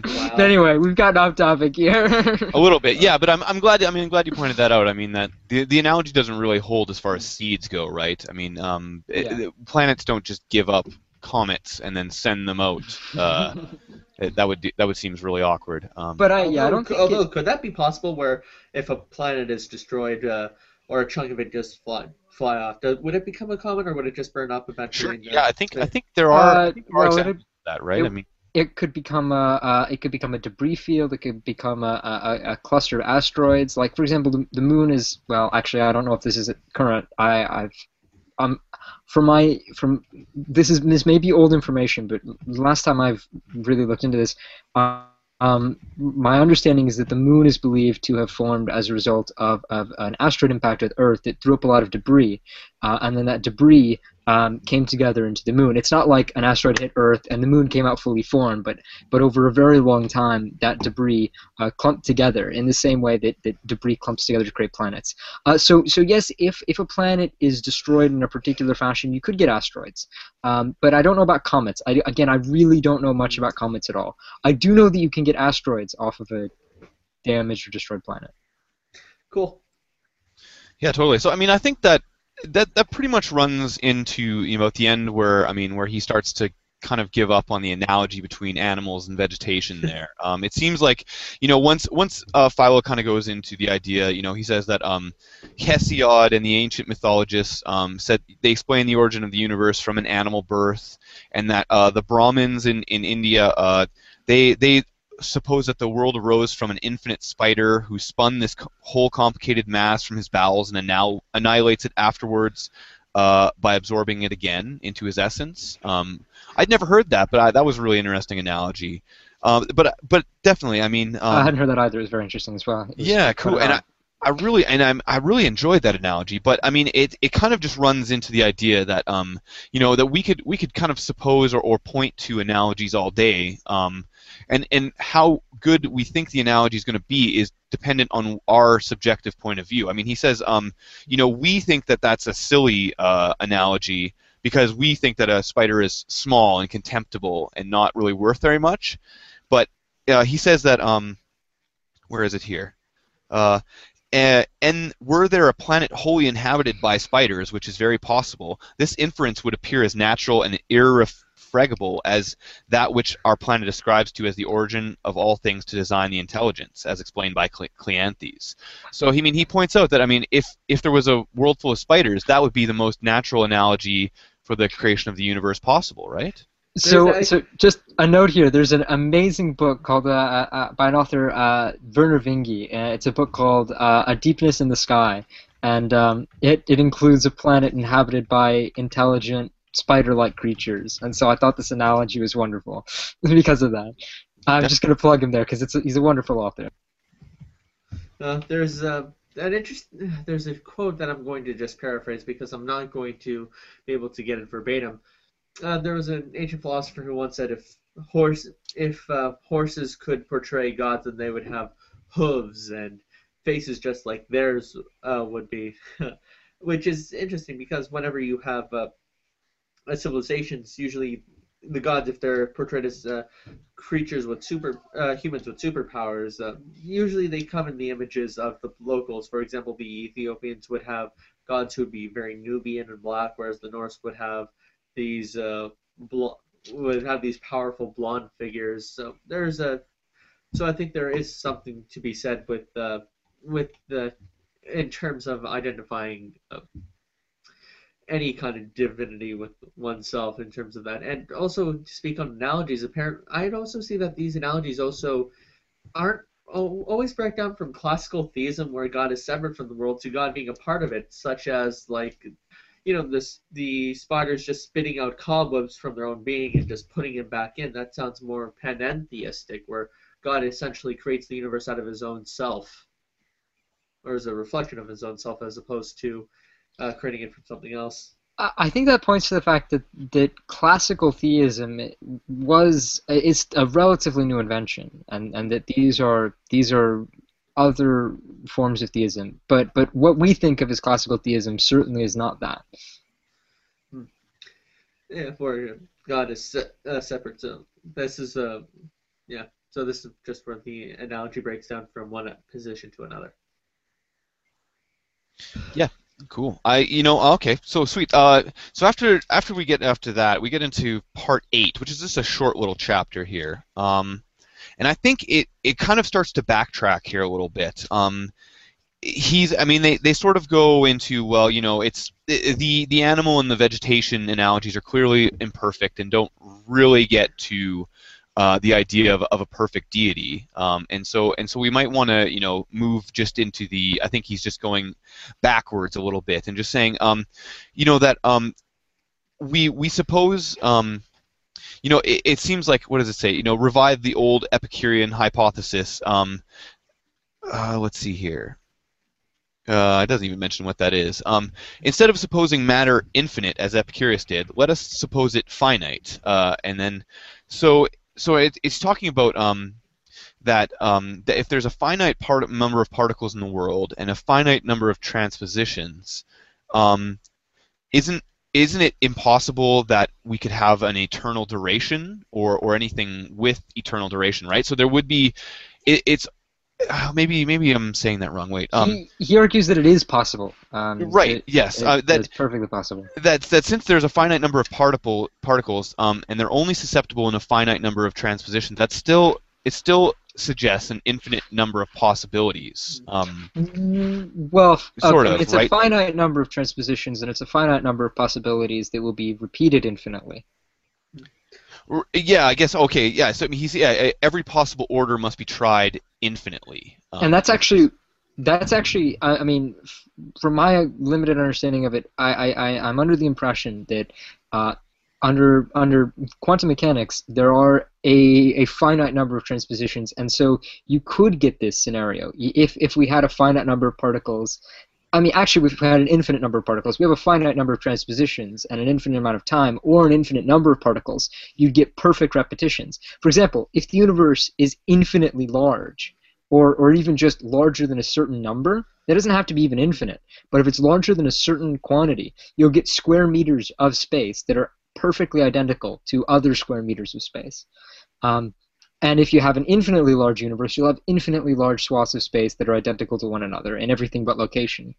Wow. But anyway, we've gotten off topic here. [LAUGHS] a little bit, yeah. But I'm, I'm glad. I mean, I'm glad you pointed that out. I mean, that the, the analogy doesn't really hold as far as seeds go, right? I mean, um, yeah. it, planets don't just give up comets and then send them out. Uh, [LAUGHS] it, that would that would seems really awkward. Um, but I yeah, I don't. Although, it... could that be possible where if a planet is destroyed uh, or a chunk of it just fly fly off, does, would it become a comet or would it just burn up eventually? Sure. Yeah, I think I think there are, uh, there are well, examples of that, right? It, I mean. It could become a uh, it could become a debris field. It could become a, a, a cluster of asteroids. Like for example, the, the moon is well. Actually, I don't know if this is current. I I've um from my from this is this may be old information, but last time I've really looked into this, uh, um, my understanding is that the moon is believed to have formed as a result of, of an asteroid impact with Earth that threw up a lot of debris, uh, and then that debris um, came together into the moon. It's not like an asteroid hit Earth and the moon came out fully formed, but but over a very long time, that debris uh, clumped together in the same way that, that debris clumps together to create planets. Uh, so so yes, if if a planet is destroyed in a particular fashion, you could get asteroids. Um, but I don't know about comets. I, again, I really don't know much about comets at all. I do know that you can get asteroids off of a damaged or destroyed planet. Cool. Yeah, totally. So I mean, I think that that that pretty much runs into you know at the end where I mean where he starts to kind of give up on the analogy between animals and vegetation [LAUGHS] there. Um, it seems like, you know, once once uh, Philo kind of goes into the idea, you know, he says that um, Hesiod and the ancient mythologists um, said they explain the origin of the universe from an animal birth, and that uh, the Brahmins in in India uh, they they suppose that the world arose from an infinite spider who spun this co- whole complicated mass from his bowels and now annihilates it afterwards uh, by absorbing it again into his essence. Um, I'd never heard that, but I, that was a really interesting analogy. Um, but but definitely, I mean, um, I hadn't heard that either. It was very interesting as well. Yeah, cool. And I. I really and I'm I really enjoyed that analogy, but I mean it it kind of just runs into the idea that um you know that we could we could kind of suppose or, or point to analogies all day um and and how good we think the analogy is going to be is dependent on our subjective point of view. I mean he says um you know we think that that's a silly uh, analogy because we think that a spider is small and contemptible and not really worth very much, but uh, he says that um where is it here? Uh, uh, and were there a planet wholly inhabited by spiders, which is very possible, this inference would appear as natural and irrefragable as that which our planet ascribes to as the origin of all things to design the intelligence, as explained by Cle- Cleanthes. So, he mean he points out that I mean, if if there was a world full of spiders, that would be the most natural analogy for the creation of the universe possible, right? So, a- so just a note here. There's an amazing book called uh, uh, uh, by an author uh, Vernor Vinge. Uh, it's a book called uh, A Deepness in the Sky, and um, it it includes a planet inhabited by intelligent spider-like creatures. And so I thought this analogy was wonderful [LAUGHS] because of that. I'm just going to plug him there because it's a, he's a wonderful author. Uh, there's uh, an interest. [SIGHS] There's a quote that I'm going to just paraphrase because I'm not going to be able to get it verbatim. Uh, there was an ancient philosopher who once said, "If horse, if uh, horses could portray gods, then they would have hooves and faces just like theirs uh, would be," [LAUGHS] which is interesting because whenever you have a civilizations, usually the gods, if they're portrayed as uh, creatures with super uh, humans with superpowers, uh, usually they come in the images of the locals. For example, the Ethiopians would have gods who would be very Nubian and black, whereas the Norse would have these uh, bl- would have these powerful blonde figures. So there's a so I think there is something to be said with uh, with the in terms of identifying uh, any kind of divinity with oneself in terms of that. And also to speak on analogies, apparent I'd also see that these analogies also aren't always break down from classical theism where God is severed from the world to God being a part of it, such as like you know this the spiders just spitting out cobwebs from their own being and just putting it back in. That sounds more panentheistic, where God essentially creates the universe out of his own self, or as a reflection of his own self, as opposed to uh, creating it from something else. I I think that points to the fact that, that classical theism was is a relatively new invention, and, and that these are these are other forms of theism. But but what we think of as classical theism certainly is not that. Yeah, where God is se- uh, separate. So this is uh, yeah. So this is just where the analogy breaks down from one position to another. Cool. I you know okay so sweet. Uh, so after after we get after that we get into part eight, which is just a short little chapter here. Um, and I think it it kind of starts to backtrack here a little bit. Um, he's I mean they, they sort of go into well you know it's the the animal and the vegetation analogies are clearly imperfect and don't really get to uh, the idea of, of a perfect deity um, and so and so we might want to you know move just into the I think he's just going backwards a little bit and just saying um, you know that um, we we suppose um, you know it, it seems like what does it say you know revive the old Epicurean hypothesis um, uh, let's see here uh, it doesn't even mention what that is. Um, instead of supposing matter infinite as Epicurus did, let us suppose it finite. Uh, and then, so so it, it's talking about um, that, um, that if there's a finite part number of particles in the world and a finite number of transpositions, um, isn't isn't it impossible that we could have an eternal duration or or anything with eternal duration, right? So there would be, it, it's [SIGHS] maybe maybe I'm saying that wrong. Wait. Um, he, he argues that it is possible. Um, right. it- yes. it- uh, that it's perfectly possible. that that since there's a finite number of particle particles, um, and they're only susceptible in a finite number of transpositions, that still it still suggests an infinite number of possibilities. Um, Mm, Well, Sort okay, of, it's right? a finite number of transpositions, and it's a finite number of possibilities that will be repeated infinitely. Yeah, I guess. Okay. Yeah. So I mean, he's yeah. Every possible order must be tried infinitely. Um, and that's actually that's actually I, I mean f- from my limited understanding of it I, I, I I'm under the impression that uh, under under quantum mechanics there are a, a finite number of transpositions and so you could get this scenario if if we had a finite number of particles I mean, actually, we've had an infinite number of particles, we have a finite number of transpositions and an infinite amount of time, or an infinite number of particles, you'd get perfect repetitions. For example, if the universe is infinitely large, or, or even just larger than a certain number, that doesn't have to be even infinite, but if it's larger than a certain quantity, you'll get square meters of space that are perfectly identical to other square meters of space. Um, and if you have an infinitely large universe, you'll have infinitely large swaths of space that are identical to one another in everything but location.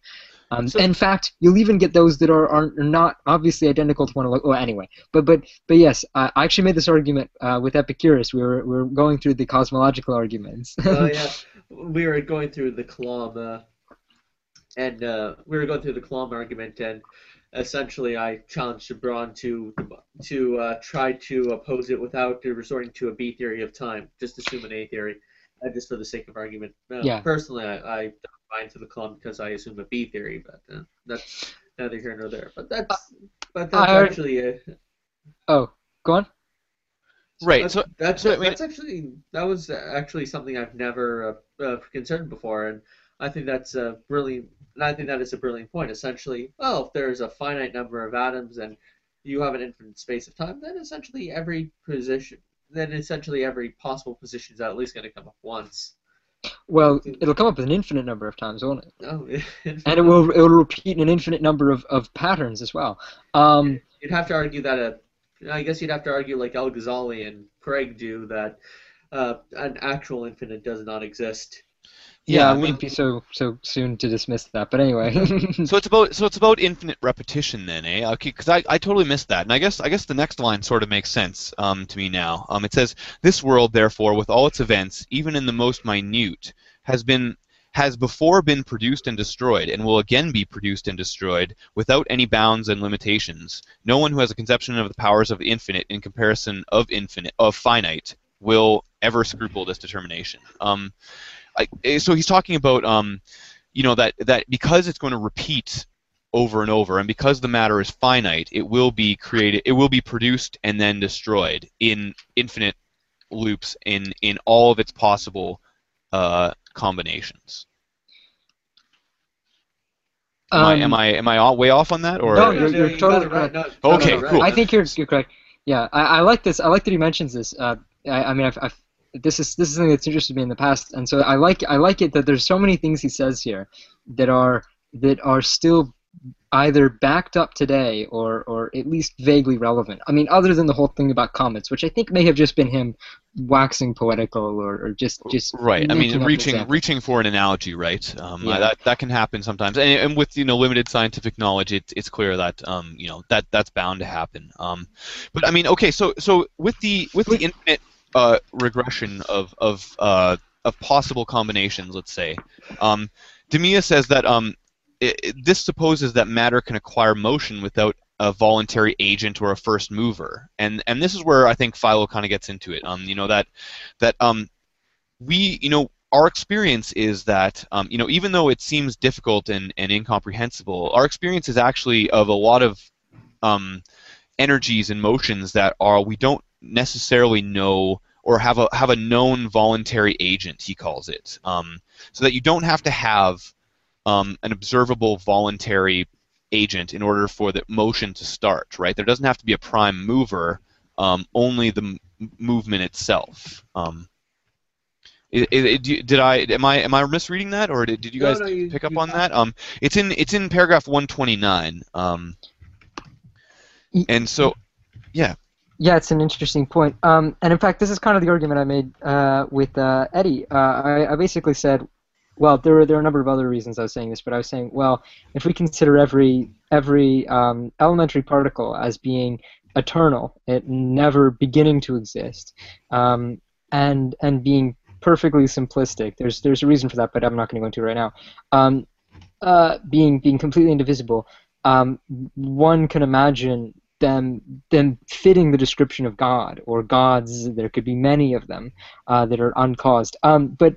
Um, So- in fact, you'll even get those that are, are not obviously identical to one another. Oh, anyway, but but but yes, I I actually made this argument uh, with Epicurus. We were we were going through the cosmological arguments. Oh [LAUGHS] yeah, we were going through the Kalam, uh, and uh, we were going through the Kalam argument, and essentially I challenged Braun to to uh, try to oppose it without resorting to a B theory of time. Just assume an A theory, uh, just for the sake of argument. Uh, Yeah. Personally, I, I don't mind to the Kalam because I assume a B theory, but uh, that's neither here nor there. But that's but that's I- actually a, oh, go on. right. That's, So that's so, I mean- that's actually that was actually something I've never uh, uh, considered before, and I think that's a brilliant. And I think that is a brilliant point. Essentially, well, if there's a finite number of atoms and you have an infinite space of time, then essentially every position, then essentially every possible position is at least going to come up once. Well, it'll come up an infinite number of times, won't it? No, [LAUGHS] And it will it will repeat an infinite number of, of patterns as well. Um, You'd have to argue that a, I guess you'd have to argue like El Ghazali and Craig do that uh, an actual infinite does not exist. Yeah, Yeah, I mean- wouldn't be so so soon to dismiss that. But anyway. so it's about so it's about infinite repetition then, eh? Okay, because I, I totally missed that, and I guess I guess the next line sort of makes sense um, to me now. Um, it says this world, therefore, with all its events, even in the most minute, has been has before been produced and destroyed, and will again be produced and destroyed without any bounds and limitations. No one who has a conception of the powers of the infinite in comparison of infinite of finite will ever scruple this determination. Um, I, eh, so he's talking about um, you know that that because it's going to repeat over and over and because the matter is finite it will be created it will be produced and then destroyed in infinite loops in in all of its possible uh, combinations am, I, am Um, I am I all- way off on that or No, you're- you're you totally got it right. correct. No, Okay, totally right. cool. I think you're, you're correct. Yeah, I, I like this. I like that he mentions this. Uh, I, I mean, I've, I've, this is this is something that's interested me in the past, and so I like I like it that there's so many things he says here that are that are still either backed up today or or at least vaguely relevant. I mean, other than the whole thing about comets, which I think may have just been him waxing poetical or, or just just right. I mean reaching reaching for an analogy right? Um, Yeah. that that can happen sometimes. And, and with you know limited scientific knowledge it's it's clear that um, you know that that's bound to happen. Um, but i mean okay so so with the with the infinite uh, regression of of uh, of possible combinations let's say um, Demea says that um, i i- this supposes that matter can acquire motion without a voluntary agent or a first mover, and and this is where I think Philo kind of gets into it. Um, you know that that um, we you know our experience is that um, you know even though it seems difficult and, and incomprehensible, our experience is actually of a lot of um, energies and motions that are we don't necessarily know or have a have a known voluntary agent. He calls it, um, so that you don't have to have um, an observable voluntary agent in order for the motion to start. Right? There doesn't have to be a prime mover. Um, only the m- movement itself. Um, i- i- do- did I am I am I misreading that or did, did you guys no, you- pick up on that? Um, it's in it's in paragraph 129. Um, and so, yeah. Yeah, it's an interesting point. Um, and in fact, this is kind of the argument I made uh, with uh, Eddie. Uh, I, I, basically said, well, there are there are a number of other reasons I was saying this, but I was saying, well, if we consider every every um, elementary particle as being eternal, it never beginning to exist, um, and and being perfectly simplistic. There's there's a reason for that, but I'm not going to go into it right now. Um, uh, being being completely indivisible, um, one can imagine them them fitting the description of God or gods. There could be many of them uh, that are uncaused. Um, but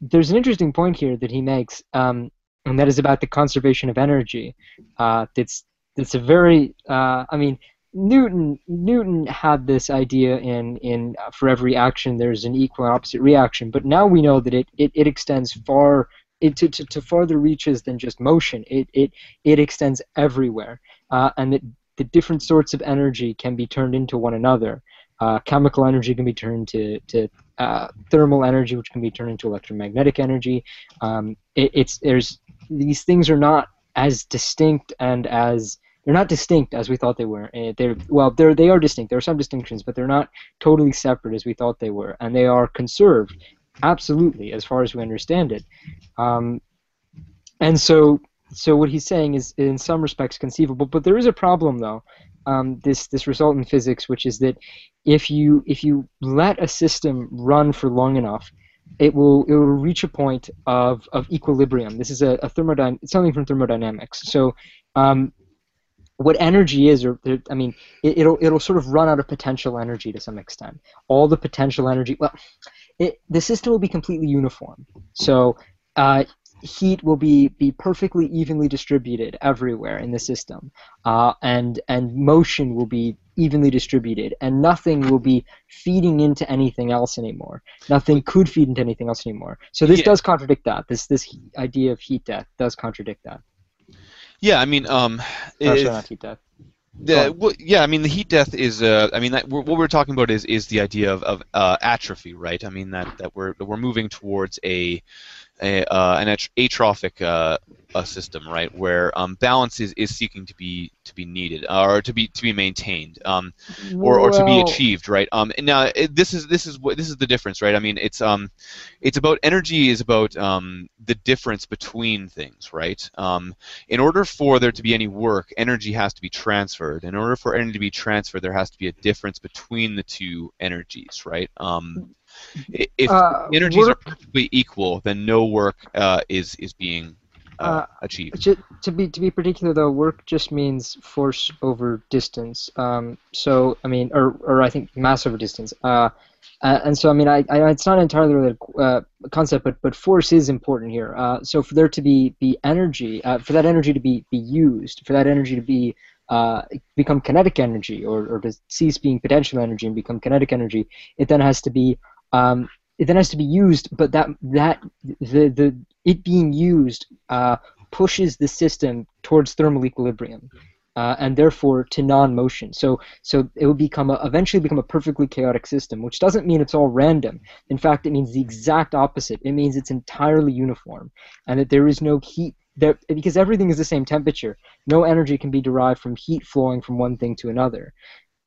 there's an interesting point here that he makes, um, and that is about the conservation of energy. Uh, that's that's a very uh, I mean Newton Newton had this idea in in uh, for every action there's an equal and opposite reaction, but now we know that it it, it extends far it, to, to, to farther reaches than just motion. It it it extends everywhere, uh, and that the different sorts of energy can be turned into one another. Uh, chemical energy can be turned to to uh, thermal energy, which can be turned into electromagnetic energy. Um, it, it's there's these things are not as distinct and as they're not distinct as we thought they were. Uh, they're well, they're they are distinct. There are some distinctions, but they're not totally separate as we thought they were, and they are conserved absolutely as far as we understand it. Um, and so, so what he's saying is in some respects conceivable, but there is a problem though. Um, this this result in physics, which is that if you if you let a system run for long enough, it will it will reach a point of, of equilibrium. This is a, a something from thermodynamics. So um, what energy is, or I mean, it, will it'll sort of run out of potential energy to some extent. All the potential energy, well, it, the system will be completely uniform. So uh, heat will be be perfectly evenly distributed everywhere in the system, uh, and and motion will be evenly distributed, and nothing will be feeding into anything else anymore. Nothing could feed into anything else anymore. So this yeah. does contradict that. This this idea of heat death does contradict that. Yeah, I mean, um, oh, sorry, not heat death. The, well, yeah, I mean the heat death is. Uh, I mean that what we're talking about is is the idea of, of uh, atrophy, right? I mean that, that we're that we're moving towards a, a uh, an atrophic uh, a system, right, where um, balance is, is seeking to be to be needed uh, or to be to be maintained, um, or, or to be achieved, right? Um, now it, this is this is what this is the difference, right? I mean, it's um, it's about energy is about um, the difference between things, right? Um, in order for there to be any work, energy has to be transferred. In order for energy to be transferred, there has to be a difference between the two energies, right? Um, if uh, energies work, are perfectly equal, then no work uh, is is being uh, achieve. To be to be particular though, work just means force over distance. Um, so I mean, or or I think mass over distance. Uh, uh, and so I mean, I, I it's not entirely related uh, concept, but but force is important here. Uh, so for there to be be energy, uh, for that energy to be be used, for that energy to be uh, become kinetic energy, or, or to cease being potential energy and become kinetic energy, it then has to be um, it then has to be used, but that that the the it being used uh, pushes the system towards thermal equilibrium. Uh, and therefore to non-motion. So, so it will become a, eventually become a perfectly chaotic system, which doesn't mean it's all random. In fact, it means the exact opposite. It means it's entirely uniform, and that there is no heat there because everything is the same temperature. No energy can be derived from heat flowing from one thing to another.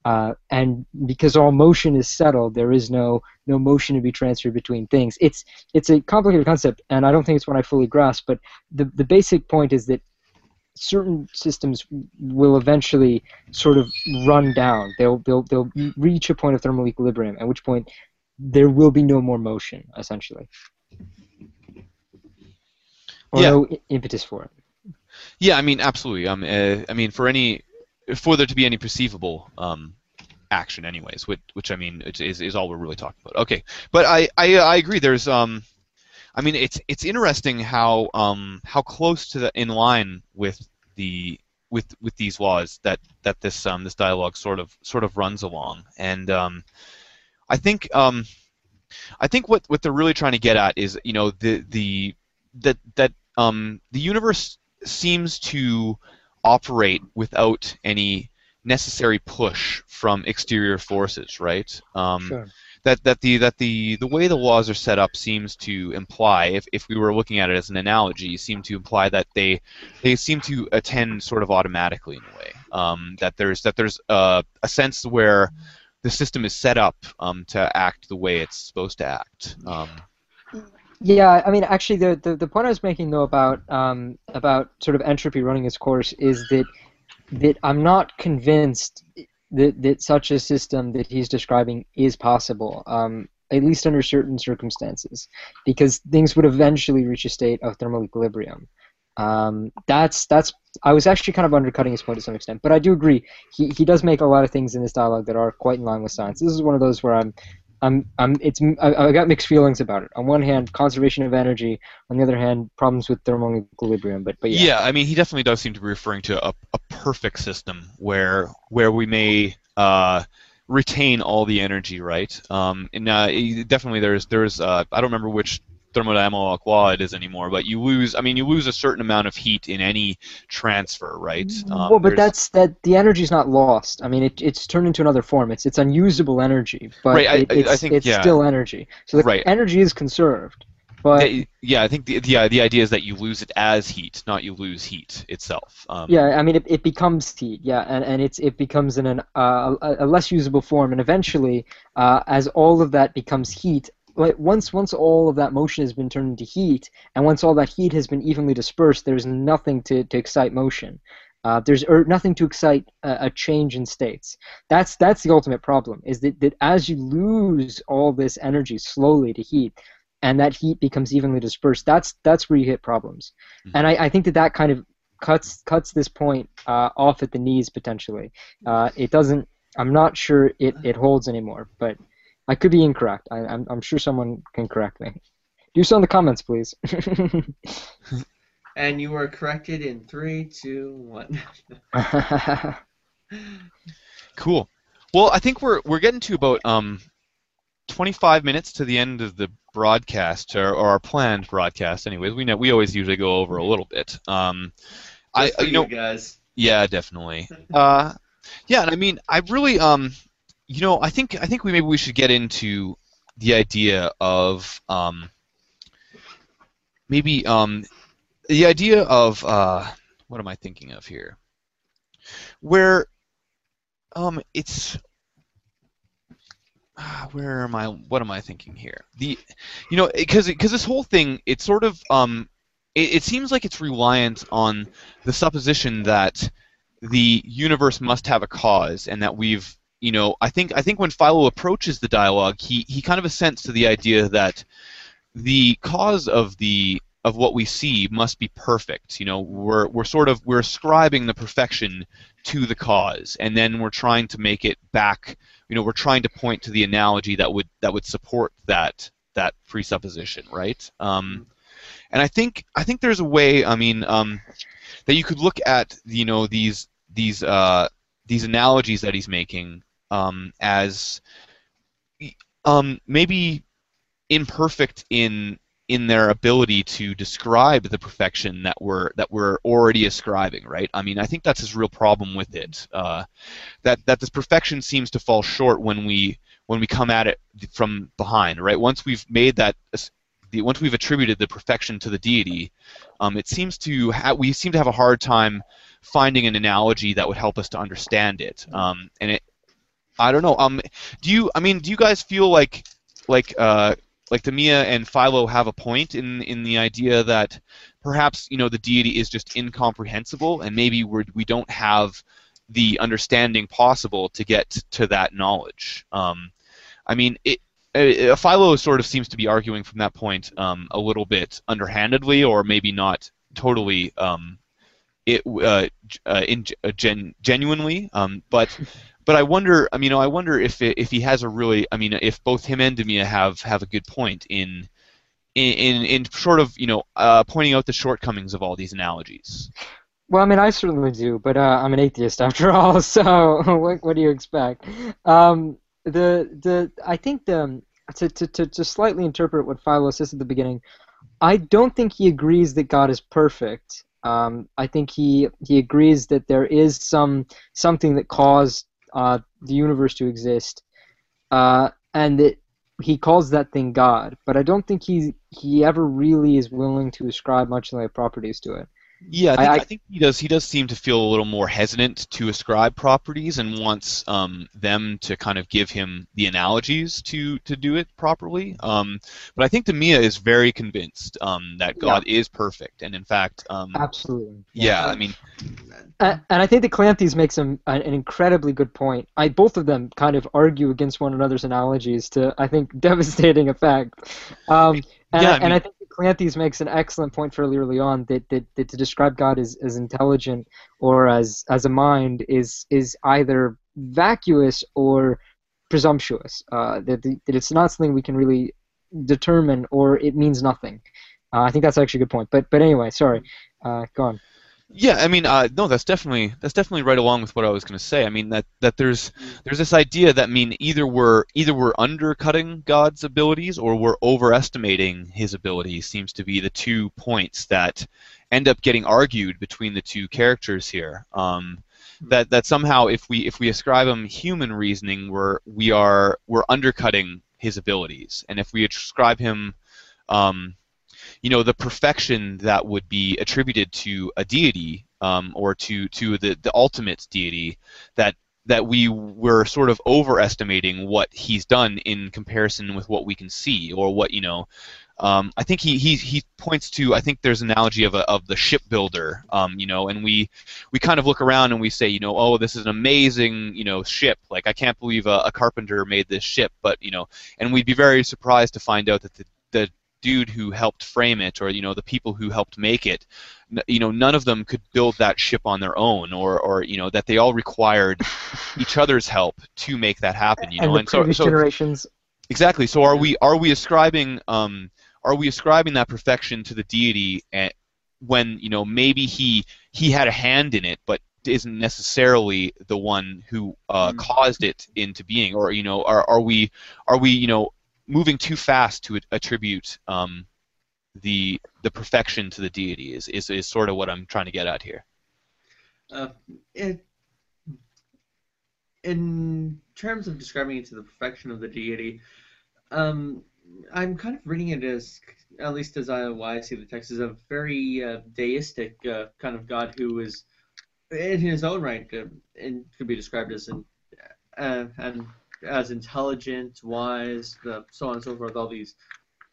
Uh, and because all motion is settled, there is no no motion to be transferred between things. It's it's a complicated concept, and I don't think it's one I fully grasp. But the the basic point is that certain systems will eventually sort of run down. They'll they'll they'll reach a point of thermal equilibrium, at which point there will be no more motion, essentially, or yeah. no impetus for it. Yeah, I mean, absolutely. Um, uh, I mean, for any for there to be any perceivable um, action, anyways. Which, which I mean, is, is all we're really talking about. Okay, but I, I, I agree. There's um, I mean, it's it's interesting how um how close to the in line with the with with these laws that that this um this dialogue sort of sort of runs along, and um, I think um, I think what what they're really trying to get at is you know the the that that um the universe seems to operate without any necessary push from exterior forces, right? Um, sure. That, that the that the the way the laws are set up seems to imply, if, if we were looking at it as an analogy, seem to imply that they they seem to attend sort of automatically in a way. Um, that there's that there's a, a sense where the system is set up um, to act the way it's supposed to act. Yeah, I mean, actually, the, the, the point I was making though about um, about sort of entropy running its course is that that I'm not convinced that that such a system that he's describing is possible, um, at least under certain circumstances, because things would eventually reach a state of thermal equilibrium. Um, that's that's I was actually kind of undercutting his point to some extent, but I do agree. He he does make a lot of things in this dialogue that are quite in line with science. This is one of those where I'm I'm, I'm, it's, I, I got mixed feelings about it. On one hand, conservation of energy. On the other hand, problems with thermal equilibrium. But, but yeah. Yeah, I mean, he definitely does seem to be referring to a, a perfect system where where we may uh, retain all the energy, right? Um, and uh, definitely, there's there's uh, I don't remember which thermodynamic law it is anymore, but you lose. I mean, you lose a certain amount of heat in any transfer, right? Um, well, but that's that. The energy's not lost. I mean, it, it's turned into another form. It's it's unusable energy, but Right, I- it, it's, I think- it's yeah. still energy. So the Right. energy is conserved, but the- yeah, I think the, the the idea is that you lose it as heat, not you lose heat itself. Um, yeah, I mean, it, it becomes heat. Yeah, and, and it's it becomes in an uh, a, a less usable form, and eventually, uh, as all of that becomes heat. Like once once all of that motion has been turned into heat, and once all that heat has been evenly dispersed, there's nothing to, to excite motion. Uh, there's or nothing to excite a, a change in states. That's that's the ultimate problem. Is that, that as you lose all this energy slowly to heat, and that heat becomes evenly dispersed, that's that's where you hit problems. Mhm. And I, I think that that kind of cuts cuts this point uh, off at the knees potentially. Uh, it doesn't. I'm not sure it, it holds anymore, but I could be incorrect. I, I'm I'm sure someone can correct me. Do so in the comments, please. [LAUGHS] And you were corrected in three, two, one. [LAUGHS] Cool. Well, I think we're we're getting to about um, 25 minutes to the end of the broadcast, or, or our planned broadcast. Anyways, we know we always usually go over a little bit. Um, I Just for you know guys. yeah definitely. Uh, yeah, and I mean I really um, you know I think I think we maybe we should get into the idea of um, maybe um, the idea of uh, what am I thinking of here? Where um, it's ah, where am I? What am I thinking here? The, you know, because because this whole thing, it's sort of um, it, it seems like it's reliant on the supposition that the universe must have a cause, and that we've, you know, I think I think when Philo approaches the dialogue, he he kind of assents to the idea that the cause of the of what we see must be perfect. You know, we're we're sort of we're ascribing the perfection to the cause, and then we're trying to make it back. You know, we're trying to point to the analogy that would that would support that that presupposition, right? Um, and I think I think there's a way. I mean, um, that you could look at you know these these uh, these analogies that he's making um, as um, maybe imperfect in in their ability to describe the perfection that we're that we're already ascribing, right? I mean, I think that's his real problem with it. Uh, that that this perfection seems to fall short when we when we come at it from behind, right? Once we've made that, once we've attributed the perfection to the deity, um, it seems to ha- we seem to have a hard time finding an analogy that would help us to understand it. Um, and it, I don't know. Um, do you? I mean, do you guys feel like like uh, like Demea and Philo have a point in in the idea that perhaps you know the deity is just incomprehensible, and maybe we're, we don't have the understanding possible to get to that knowledge. Um, I mean, it, uh, Philo sort of seems to be arguing from that point um, a little bit underhandedly, or maybe not totally um, it, uh, uh, in, uh, gen, genuinely. Um, but but I wonder. I mean, you know, I wonder if it, if he has a really. I mean, if both him and Demea have have a good point in. In, in, sort of you know uh, pointing out the shortcomings of all these analogies. Well, I mean, I certainly do, but uh, I'm an atheist after [LAUGHS] all. So [LAUGHS] what, what do you expect? Um, the the I think the to, to, to, to slightly interpret what Philo says at the beginning, I don't think he agrees that God is perfect. Um, I think he he agrees that there is some something that caused uh, the universe to exist, uh, and that he calls that thing God. But I don't think he he ever really is willing to ascribe much like properties to it. Yeah, I think, I- I, think he does. He does seem to feel a little more hesitant to ascribe properties and wants um, them to kind of give him the analogies to to do it properly. Um, but I think Demea is very convinced um, that God is perfect, and in fact, um, Absolutely. yeah, I mean, And, and I think that Cleanthes makes an, an incredibly good point. I both of them kind of argue against one another's analogies to I think [LAUGHS] devastating effect. Um, and, Yeah, I, I and I think Cleanthes makes an excellent point fairly early on that, that, that to describe God as, as intelligent or as as a mind is is either vacuous or presumptuous. Uh, that, the, that it's not something we can really determine or it means nothing. Uh, I think that's actually a good point. But but anyway, sorry. Uh, go on. Yeah, I mean, uh, no, that's definitely that's definitely right along with what I was going to say. I mean that that there's there's this idea that mean either we're either we're undercutting God's abilities or we're overestimating His abilities. Seems to be the two points that end up getting argued between the two characters here. Um, that that somehow if we if we ascribe him human reasoning, we're we are we're undercutting his abilities, and if we ascribe him um, you know the perfection that would be attributed to a deity um, or to to the the ultimate deity that that we were sort of overestimating what he's done in comparison with what we can see or what you know um, I think he, he he points to I think there's an analogy of a, of the shipbuilder um, you know and we we kind of look around and we say you know oh this is an amazing you know ship. Like I can't believe a, a carpenter made this ship but you know and we'd be very surprised to find out that the, the dude who helped frame it or you know the people who helped make it n- you know none of them could build that ship on their own or or you know that they all required [LAUGHS] each other's help to make that happen you and know? the and so, previous so generations. Exactly. So are we are we ascribing um are we ascribing that perfection to the deity at, when you know maybe he he had a hand in it but isn't necessarily the one who uh, Mm. caused it into being? Or you know are, are we are we you know moving too fast to attribute um, the the perfection to the deity is, is is sort of what I'm trying to get at here. Uh, it, in terms of describing it to the perfection of the deity, um, I'm kind of reading it as, at least as I, why I see the text, as a very uh, deistic uh, kind of God who is, in his own right, uh, and could be described as an, uh, and as intelligent, wise, uh, so on and so forth. All these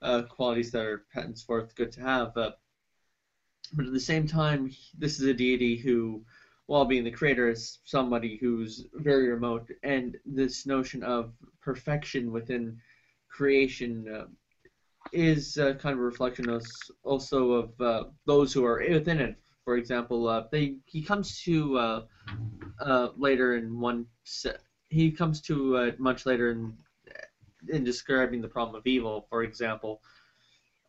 uh, qualities that are henceforth good to have. Uh, but at the same time, this is a deity who while being the creator is somebody who's very remote and this notion of perfection within creation uh, is uh, kind of a reflection of, also of uh, those who are within it for example uh, they he comes to uh, later in one se- he comes to uh, much later in in describing the problem of evil for example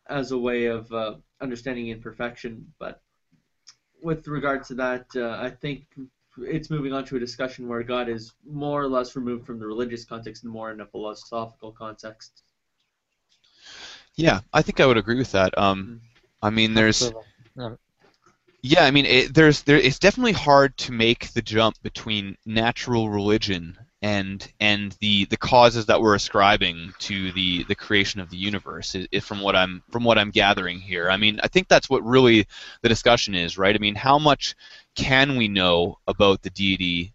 as a way of uh, understanding imperfection but with regard to that, uh, I think it's moving on to a discussion where God is more or less removed from the religious context and more in a philosophical context. Yeah, I think I would agree with that. Um, I mean, there's Yeah. Yeah, I mean, it, there's there. It's definitely hard to make the jump between natural religion and and the the causes that we're ascribing to the the creation of the universe. i i from what I'm from what I'm gathering here, I mean, I think that's what really the discussion is, right? I mean, how much can we know about the deity,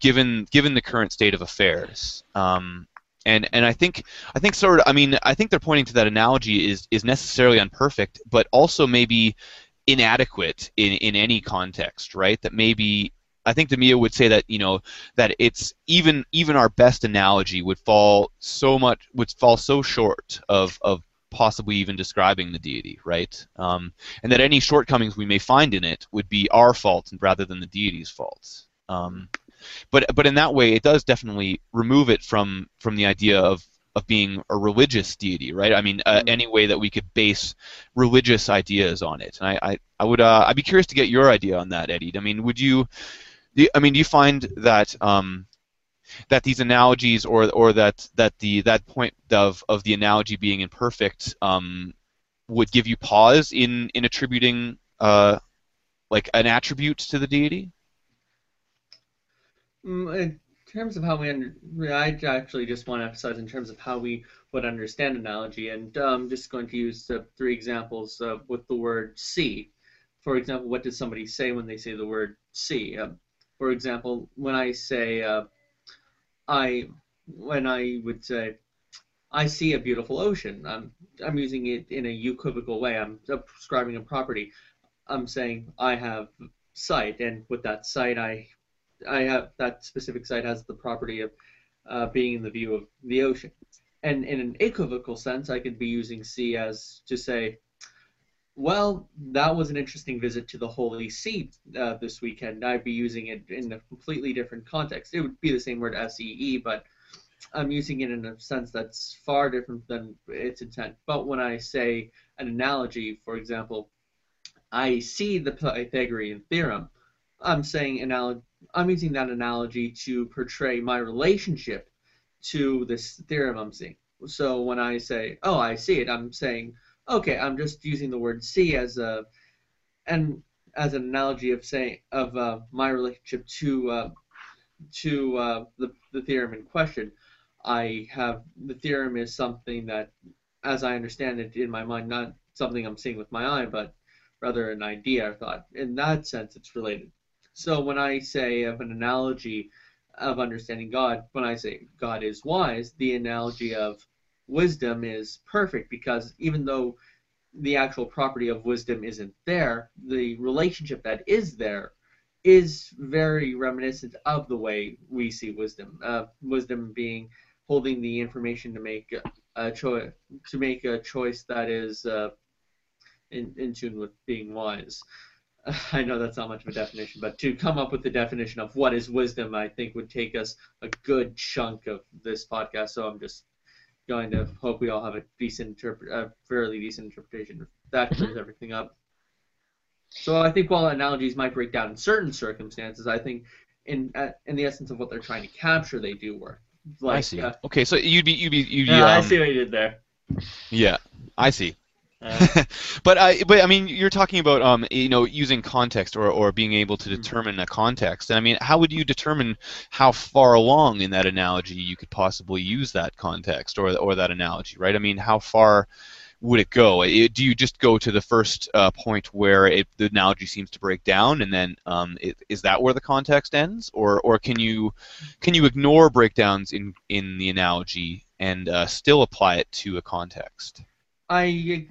given given the current state of affairs? Um, and and I think I think sort of I mean I think they're pointing to that analogy is is necessarily imperfect, but also maybe inadequate in, in any context, right? That maybe I think Demea would say that you know that it's even even our best analogy would fall so much would fall so short of of possibly even describing the deity, right? Um, and that any shortcomings we may find in it would be our fault rather than the deity's fault. Um, but but in that way, it does definitely remove it from from the idea of of being a religious deity, right? I mean, uh, Mhm. any way that we could base religious ideas on it. And I, I, I would, uh, I'd be curious to get your idea on that, Eddie. I mean, would you, I mean, do you find that um, that these analogies or or that that the that point of of the analogy being imperfect um, would give you pause in in attributing uh, like an attribute to the deity? Mm, In terms of how we, under, I actually just want to emphasize in terms of how we would understand analogy, and I'm just going to use uh, three examples uh, with the word see. for example, what does somebody say when they say the word see? Uh, for example, when I say uh, I when I would say I see a beautiful ocean, I'm I'm using it in a equivocal way. I'm describing a property. I'm saying I have sight, and with that sight, I I have that specific sight has the property of uh, being in the view of the ocean. And in an equivocal sense, I could be using see as to say, well, that was an interesting visit to the Holy See uh, this weekend. I'd be using it in a completely different context. It would be the same word see, but I'm using it in a sense that's far different than its intent. But when I say an analogy, for example, I see the Pythagorean theorem, I'm saying analogy. I'm using that analogy to portray my relationship to this theorem I'm seeing. So when I say, "Oh, I see it," I'm saying, "Okay, I'm just using the word see as a and as an analogy of saying of uh, my relationship to uh, to uh, the the theorem in question. I have the theorem is something that, as I understand it in my mind, not something I'm seeing with my eye, but rather an idea or thought. In that sense, it's related. So when I say of an analogy of understanding God, when I say God is wise, the analogy of wisdom is perfect because even though the actual property of wisdom isn't there, the relationship that is there is very reminiscent of the way we see wisdom. Uh, wisdom being holding the information to make a choice to make a choice that is uh, in, in tune with being wise. [LAUGHS] I know that's not much of a definition, but to come up with the definition of what is wisdom, I think would take us a good chunk of this podcast. So I'm just going to hope we all have a decent, interpret, a fairly decent interpretation. That clears everything up. So I think while analogies might break down in certain circumstances, I think in uh, in the essence of what they're trying to capture, they do work. Like, I see. Uh, okay, so you'd be you'd be you'd. Yeah, um, I see what you did there. Yeah, I see. [LAUGHS] but I, but I mean, you're talking about um, you know, using context or, or being able to mm-hmm. determine a context. And I mean, how would you determine how far along in that analogy you could possibly use that context or or that analogy, right? I mean, how far would it go? It, do you just go to the first uh, point where it, the analogy seems to break down, and then um, it, is that where the context ends, or or can you can you ignore breakdowns in in the analogy and uh, still apply it to a context? I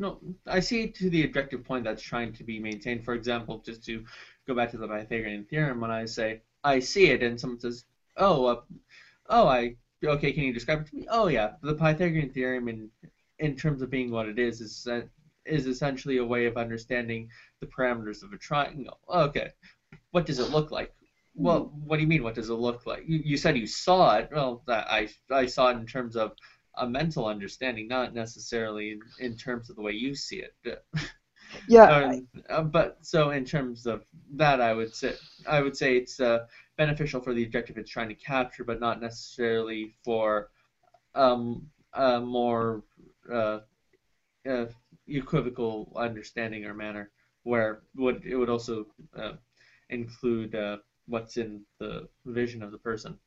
I see to the objective point that's trying to be maintained. For example, just to go back to the Pythagorean theorem, when I say I see it, and someone says, "Oh, uh, oh, I okay, can you describe it to me?" Oh, yeah, the Pythagorean theorem, in in terms of being what it is, is is essentially a way of understanding the parameters of a triangle. Okay, what does it look like? Well, what do you mean? What does it look like? You, you said you saw it. Well, I I saw it in terms of a mental understanding, not necessarily in, in terms of the way you see it. [LAUGHS] yeah. Um, but so in terms of that, I would say I would say it's uh, beneficial for the objective it's trying to capture, but not necessarily for um, a more uh, uh, equivocal understanding or manner, where would it would also uh, include uh, what's in the vision of the person.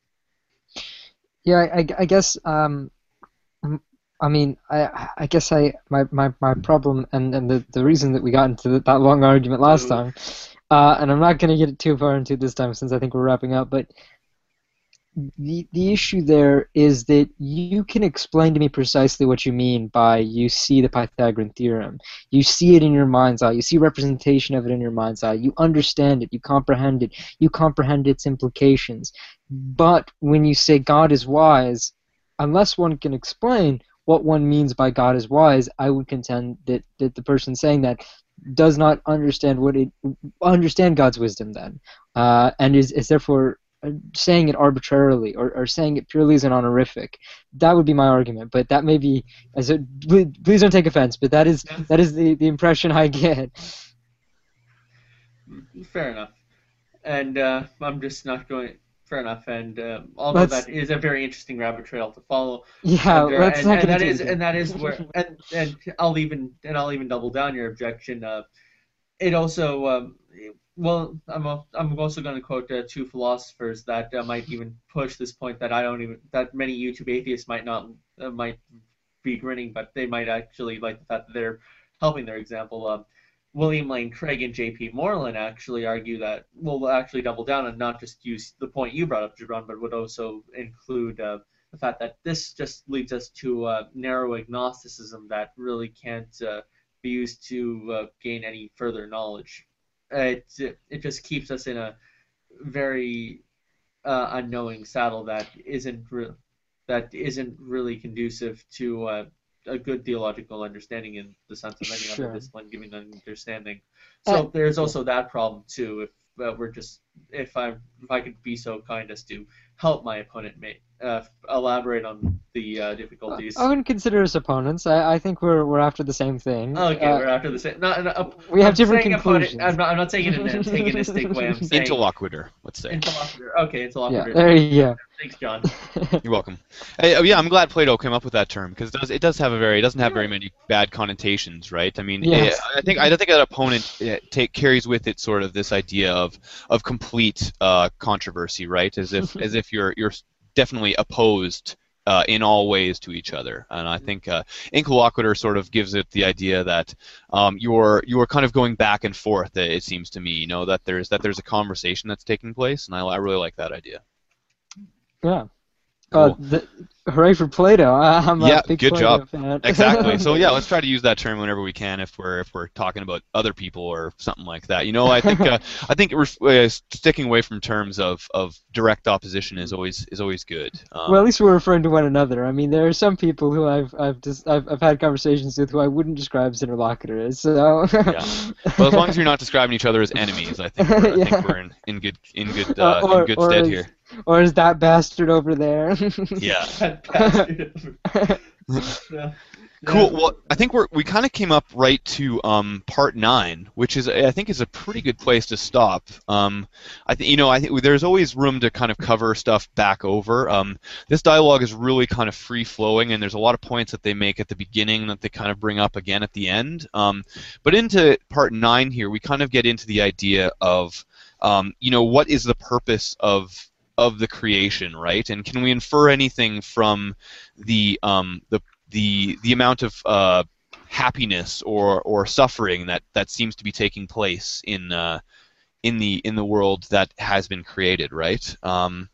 Yeah, I, I guess um, I mean, I I guess I my, my, my problem and, and the, the reason that we got into that long argument last time, uh, and I'm not going to get it too far into this time since I think we're wrapping up, but the the issue there is that you can explain to me precisely what you mean by you see the Pythagorean theorem. You see it in your mind's eye. You see representation of it in your mind's eye. You understand it. You comprehend it. You comprehend its implications. But when you say God is wise, unless one can explain what one means by God is wise, I would contend that, that the person saying that does not understand what it understand God's wisdom then, uh, and is, is therefore uh, saying it arbitrarily or, or saying it purely as an honorific. That would be my argument, but that may be as a please don't take offense, but that is that is the, the impression I get. Fair enough, and uh, I'm just not going fair enough. And um, although let's, that is a very interesting rabbit trail to follow, yeah, and, uh, let's and, and that is and that is where and and I'll even and I'll even double down your objection. Uh, it also um, well, I'm a, I'm also going to quote uh, two philosophers that uh, might even push this point that I don't even that many YouTube atheists might not uh, might be grinning, but they might actually like the fact that they're helping their example. William Lane Craig and J.P. Moreland actually argue that well, we'll actually double down and not just use the point you brought up, Jabron, but would also include uh, the fact that this just leads us to uh, narrow agnosticism that really can't uh, be used to uh, gain any further knowledge. It it just keeps us in a very uh, unknowing saddle that isn't re- that isn't really conducive to uh, a good theological understanding in the sense of any Sure. other discipline giving an understanding. So Uh, there's also that problem too. If uh, we're just if I if I could be so kind as to help my opponent make uh, elaborate on the uh, difficulties. I wouldn't consider us opponents. I, I think we're we're after the same thing. Okay, Uh, we're after the same. No, no, uh, we have I'm different saying opponent- conclusions. I'm not. I'm not saying it in an [LAUGHS] antagonistic way. I'm saying Interlocutor, let's say. interlocutor. Okay, yeah, interlocutor. there you go. Thanks, John. [LAUGHS] You're welcome. Hey, oh, yeah, I'm glad Plato came up with that term because it does it does have a very it doesn't have very many bad connotations, right? I mean, Yes. eh, I think I think that opponent eh, take carries with it sort of this idea of of complete uh, controversy, right? As if [LAUGHS] as if you're you're definitely opposed. Uh, in all ways to each other, and I think uh, interlocutor sort of gives it the idea that um, you're you're kind of going back and forth. It seems to me, you know, that there's that there's a conversation that's taking place, and I, I really like that idea. Yeah. Uh, the, hooray for Plato! [LAUGHS] I'm Yeah, good Plato job. fan. exactly. So yeah, let's [LAUGHS] try to use that term whenever we can if we're if we're talking about other people or something like that. You know, I think uh, [LAUGHS] I think uh, sticking away from terms of, of direct opposition is always is always good. Um, well, at least we're referring to one another. I mean, there are some people who I've I've just I've, I've had conversations with who I wouldn't describe as interlocutors. So. Yeah. well, as long as you're not describing each other as enemies, I think we're, I Yeah. think we're in, in good in good Uh, uh, or- in good stead as- here. Or is that bastard over there? [LAUGHS] Yeah. [LAUGHS] That. [LAUGHS] Yeah. Cool. Well, I think we're we kind of came up right to um, part nine, which is I think is a pretty good place to stop. Um, I think you know I think there's always room to kind of cover stuff back over. Um, this dialogue is really kind of free flowing, and there's a lot of points that they make at the beginning that they kind of bring up again at the end. Um, but into part nine here, we kind of get into the idea of um, you know what is the purpose of of the creation, right? And can we infer anything from the um, the the the amount of uh, happiness or or suffering that that seems to be taking place in uh, in the in the world that has been created, right? Um,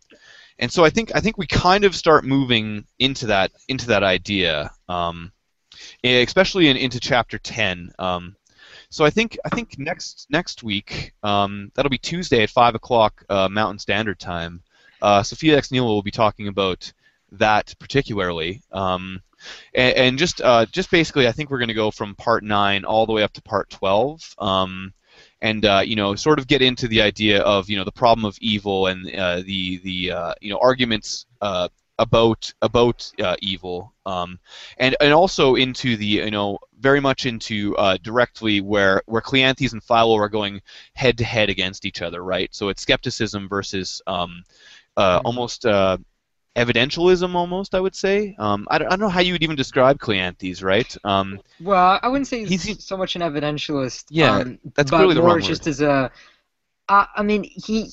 and so I think I think we kind of start moving into that into that idea, um, especially in, into chapter ten. Um, so I think I think next next week um, that'll be Tuesday at five o'clock uh, Mountain Standard Time. Uh, Sophia X Neal will be talking about that particularly. Um, and, and just uh, just basically, I think we're going to go from part nine all the way up to part twelve, um, and uh, you know, sort of get into the idea of you know the problem of evil and uh, the the uh, you know arguments uh, about about uh, evil, um, and and also into the you know very much into directly where where Cleanthes and Philo are going head to head against each other, right? So it's skepticism versus um, uh, Mhm. almost. Uh, evidentialism almost i would say um, I, don't, I don't know how you would even describe cleanthes right um, Well, I wouldn't say he's, so much an evidentialist. Yeah, um, that's but clearly the more wrong just word. as a. I I mean, he,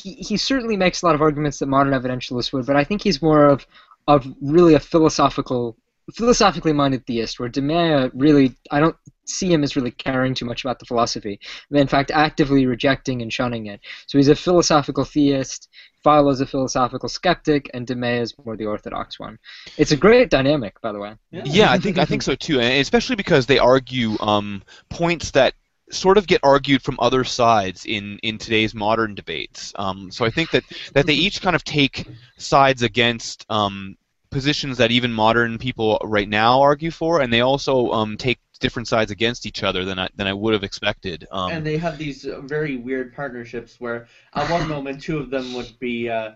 he he certainly makes a lot of arguments that modern evidentialists would, but I think he's more of of really a philosophical, philosophically minded theist. Where Demea really, I don't see him as really caring too much about the philosophy. In fact, actively rejecting and shunning it. So he's a philosophical theist. Philo's a philosophical skeptic, and Demea is more the orthodox one. It's a great dynamic, by the way. yeah i think i think so too and especially because they argue um, points that sort of get argued from other sides in, in today's modern debates um, so i think that, that they each kind of take sides against um, positions that even modern people right now argue for and they also um, take different sides against each other than I, than I would have expected um, and they have these uh, very weird partnerships where at one moment two of them would be uh,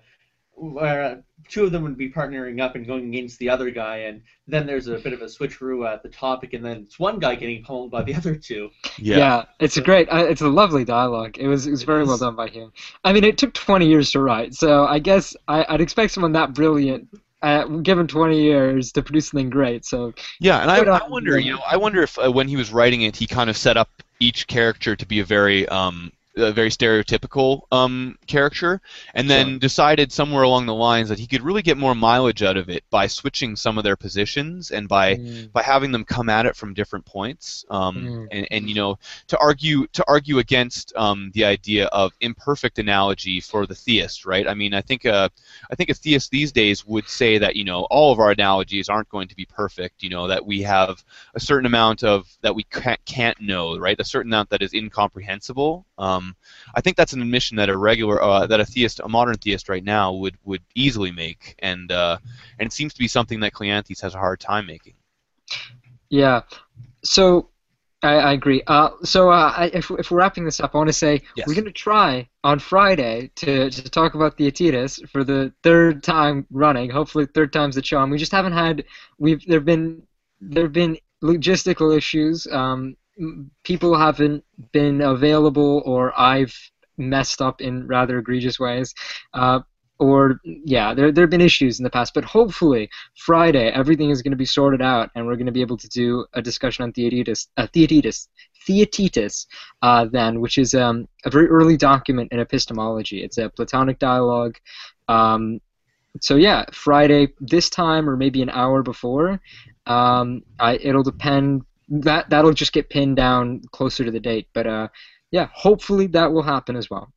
where uh, two of them would be partnering up and going against the other guy and then there's a bit of a switcheroo at the topic and then it's one guy getting pummeled by the [LAUGHS] other two yeah. it's a great, uh, it's a lovely dialogue. It was, it was It very well done by him. I mean, it took 20 years to write, so I guess I, I'd expect someone that brilliant, uh, given 20 years, to produce something great. So Yeah, and I, I wonder, you. know, I wonder if uh, when he was writing it, he kind of set up each character to be a very um, a very stereotypical um, character, and then Sure. decided somewhere along the lines that he could really get more mileage out of it by switching some of their positions and by Mm. by having them come at it from different points, um, Mm. and, and you know to argue to argue against um, the idea of imperfect analogy for the theist, right? I mean, I think uh, I think a theist these days would say that you know all of our analogies aren't going to be perfect. You know that we have a certain amount of that we can't, can't know, right? A certain amount that is incomprehensible. Um, I think that's an admission that a regular uh, that a theist, a modern theist right now would would easily make, and uh, and it seems to be something that Cleanthes has a hard time making. Yeah. So I, I agree. Uh, so uh, I, if, if we're wrapping this up, I want to say Yes. we're going to try on Friday to, to talk about Theaetetus for the third time running. Hopefully, third time's the charm. We just haven't had. We've there've been there've been logistical issues. Um, people haven't been available, or I've messed up in rather egregious ways. Uh, or yeah, there there have been issues in the past, but hopefully Friday everything is going to be sorted out, and we're going to be able to do a discussion on Theaetetus, uh, Theaetetus, Theaetetus, uh, then, which is um, a very early document in epistemology. It's a Platonic dialogue. Um, so yeah, Friday this time or maybe an hour before. Um, I, it'll depend. That that'll just get pinned down closer to the date, but uh, yeah, hopefully that will happen as well.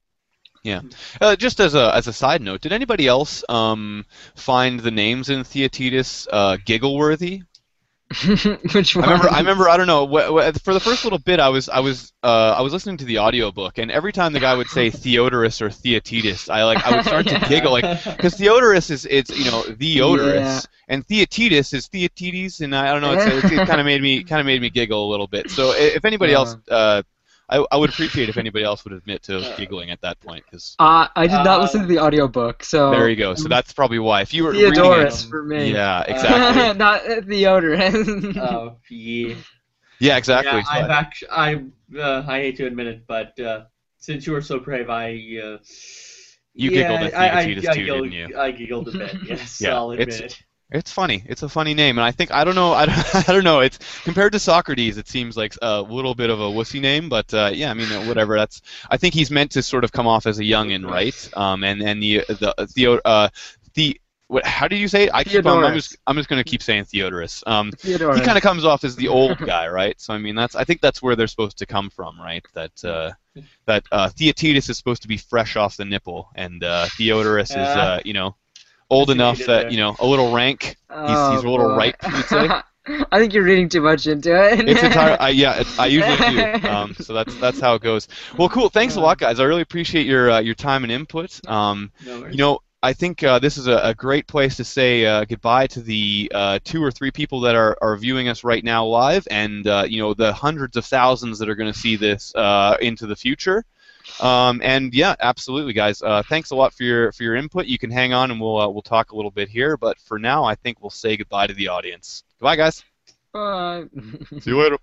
Uh, just as a as a side note, did anybody else um, find the names in Theaetetus uh, giggle worthy? [LAUGHS] Which one? I remember. I remember. I don't know. Wh- wh- for the first little bit, I was I was uh, I was listening to the audiobook, and every time the guy would say Theodorus or Theaetetus, I like I would start [LAUGHS] Yeah. to giggle, like because Theodorus is it's you know Theodorus, Yeah. and Theaetetus is Theaetetus, and I, I don't know. It's, it, it kind of made me kind of made me giggle a little bit. So if anybody Yeah. else, uh, I, I would appreciate if anybody else would admit to giggling at that point, because Uh, I did not Uh, listen to the audiobook, so there you go. So that's probably why. If you were reading it, for me. yeah, exactly. [LAUGHS] not uh, Theodorus. [LAUGHS] Oh, yeah. Yeah, exactly. Yeah, I've actually, I, uh, I hate to admit it, but uh, since you were so brave, I. Uh, You yeah, giggled at I, I, I too, giggled, didn't you? I giggled a bit. [LAUGHS] Yes, Yeah, I'll admit it's- it. It's funny. It's a funny name, and I think I don't know. [LAUGHS] I don't, I don't know. It's compared to Socrates, it seems like a little bit of a wussy name, but uh, yeah, I mean, uh, whatever. That's. I think he's meant to sort of come off as a youngin, right? Um, and and the the the uh, the what? How did you say it? I keep on. I'm just I'm just gonna keep saying Theodorus. Um, Theodorus. he kind of comes off as the old guy, right? So I mean, that's I think that's where they're supposed to come from, right? That uh, that uh, Theaetetus is supposed to be fresh off the nipple, and uh, Theodorus is uh, you know old That's what he enough that there. you know a little rank. Oh, he's a little boy. ripe, you'd say? [LAUGHS] I think you're reading too much into it. It's entire. I, yeah, it's, I usually do. [LAUGHS] Um, so that's that's how it goes. Well, cool. Thanks a lot, guys. I really appreciate your uh, your time and input. Um, No you know, I think uh, this is a, a great place to say uh, goodbye to the uh, two or three people that are, are viewing us right now live, and uh, you know the hundreds of thousands that are going to see this uh, into the future. Um, and yeah, absolutely, guys. Uh, thanks a lot for your for your input. You can hang on, and we'll uh, we'll talk a little bit here. But for now, I think we'll say goodbye to the audience. Goodbye, guys. Bye. [LAUGHS] See you later.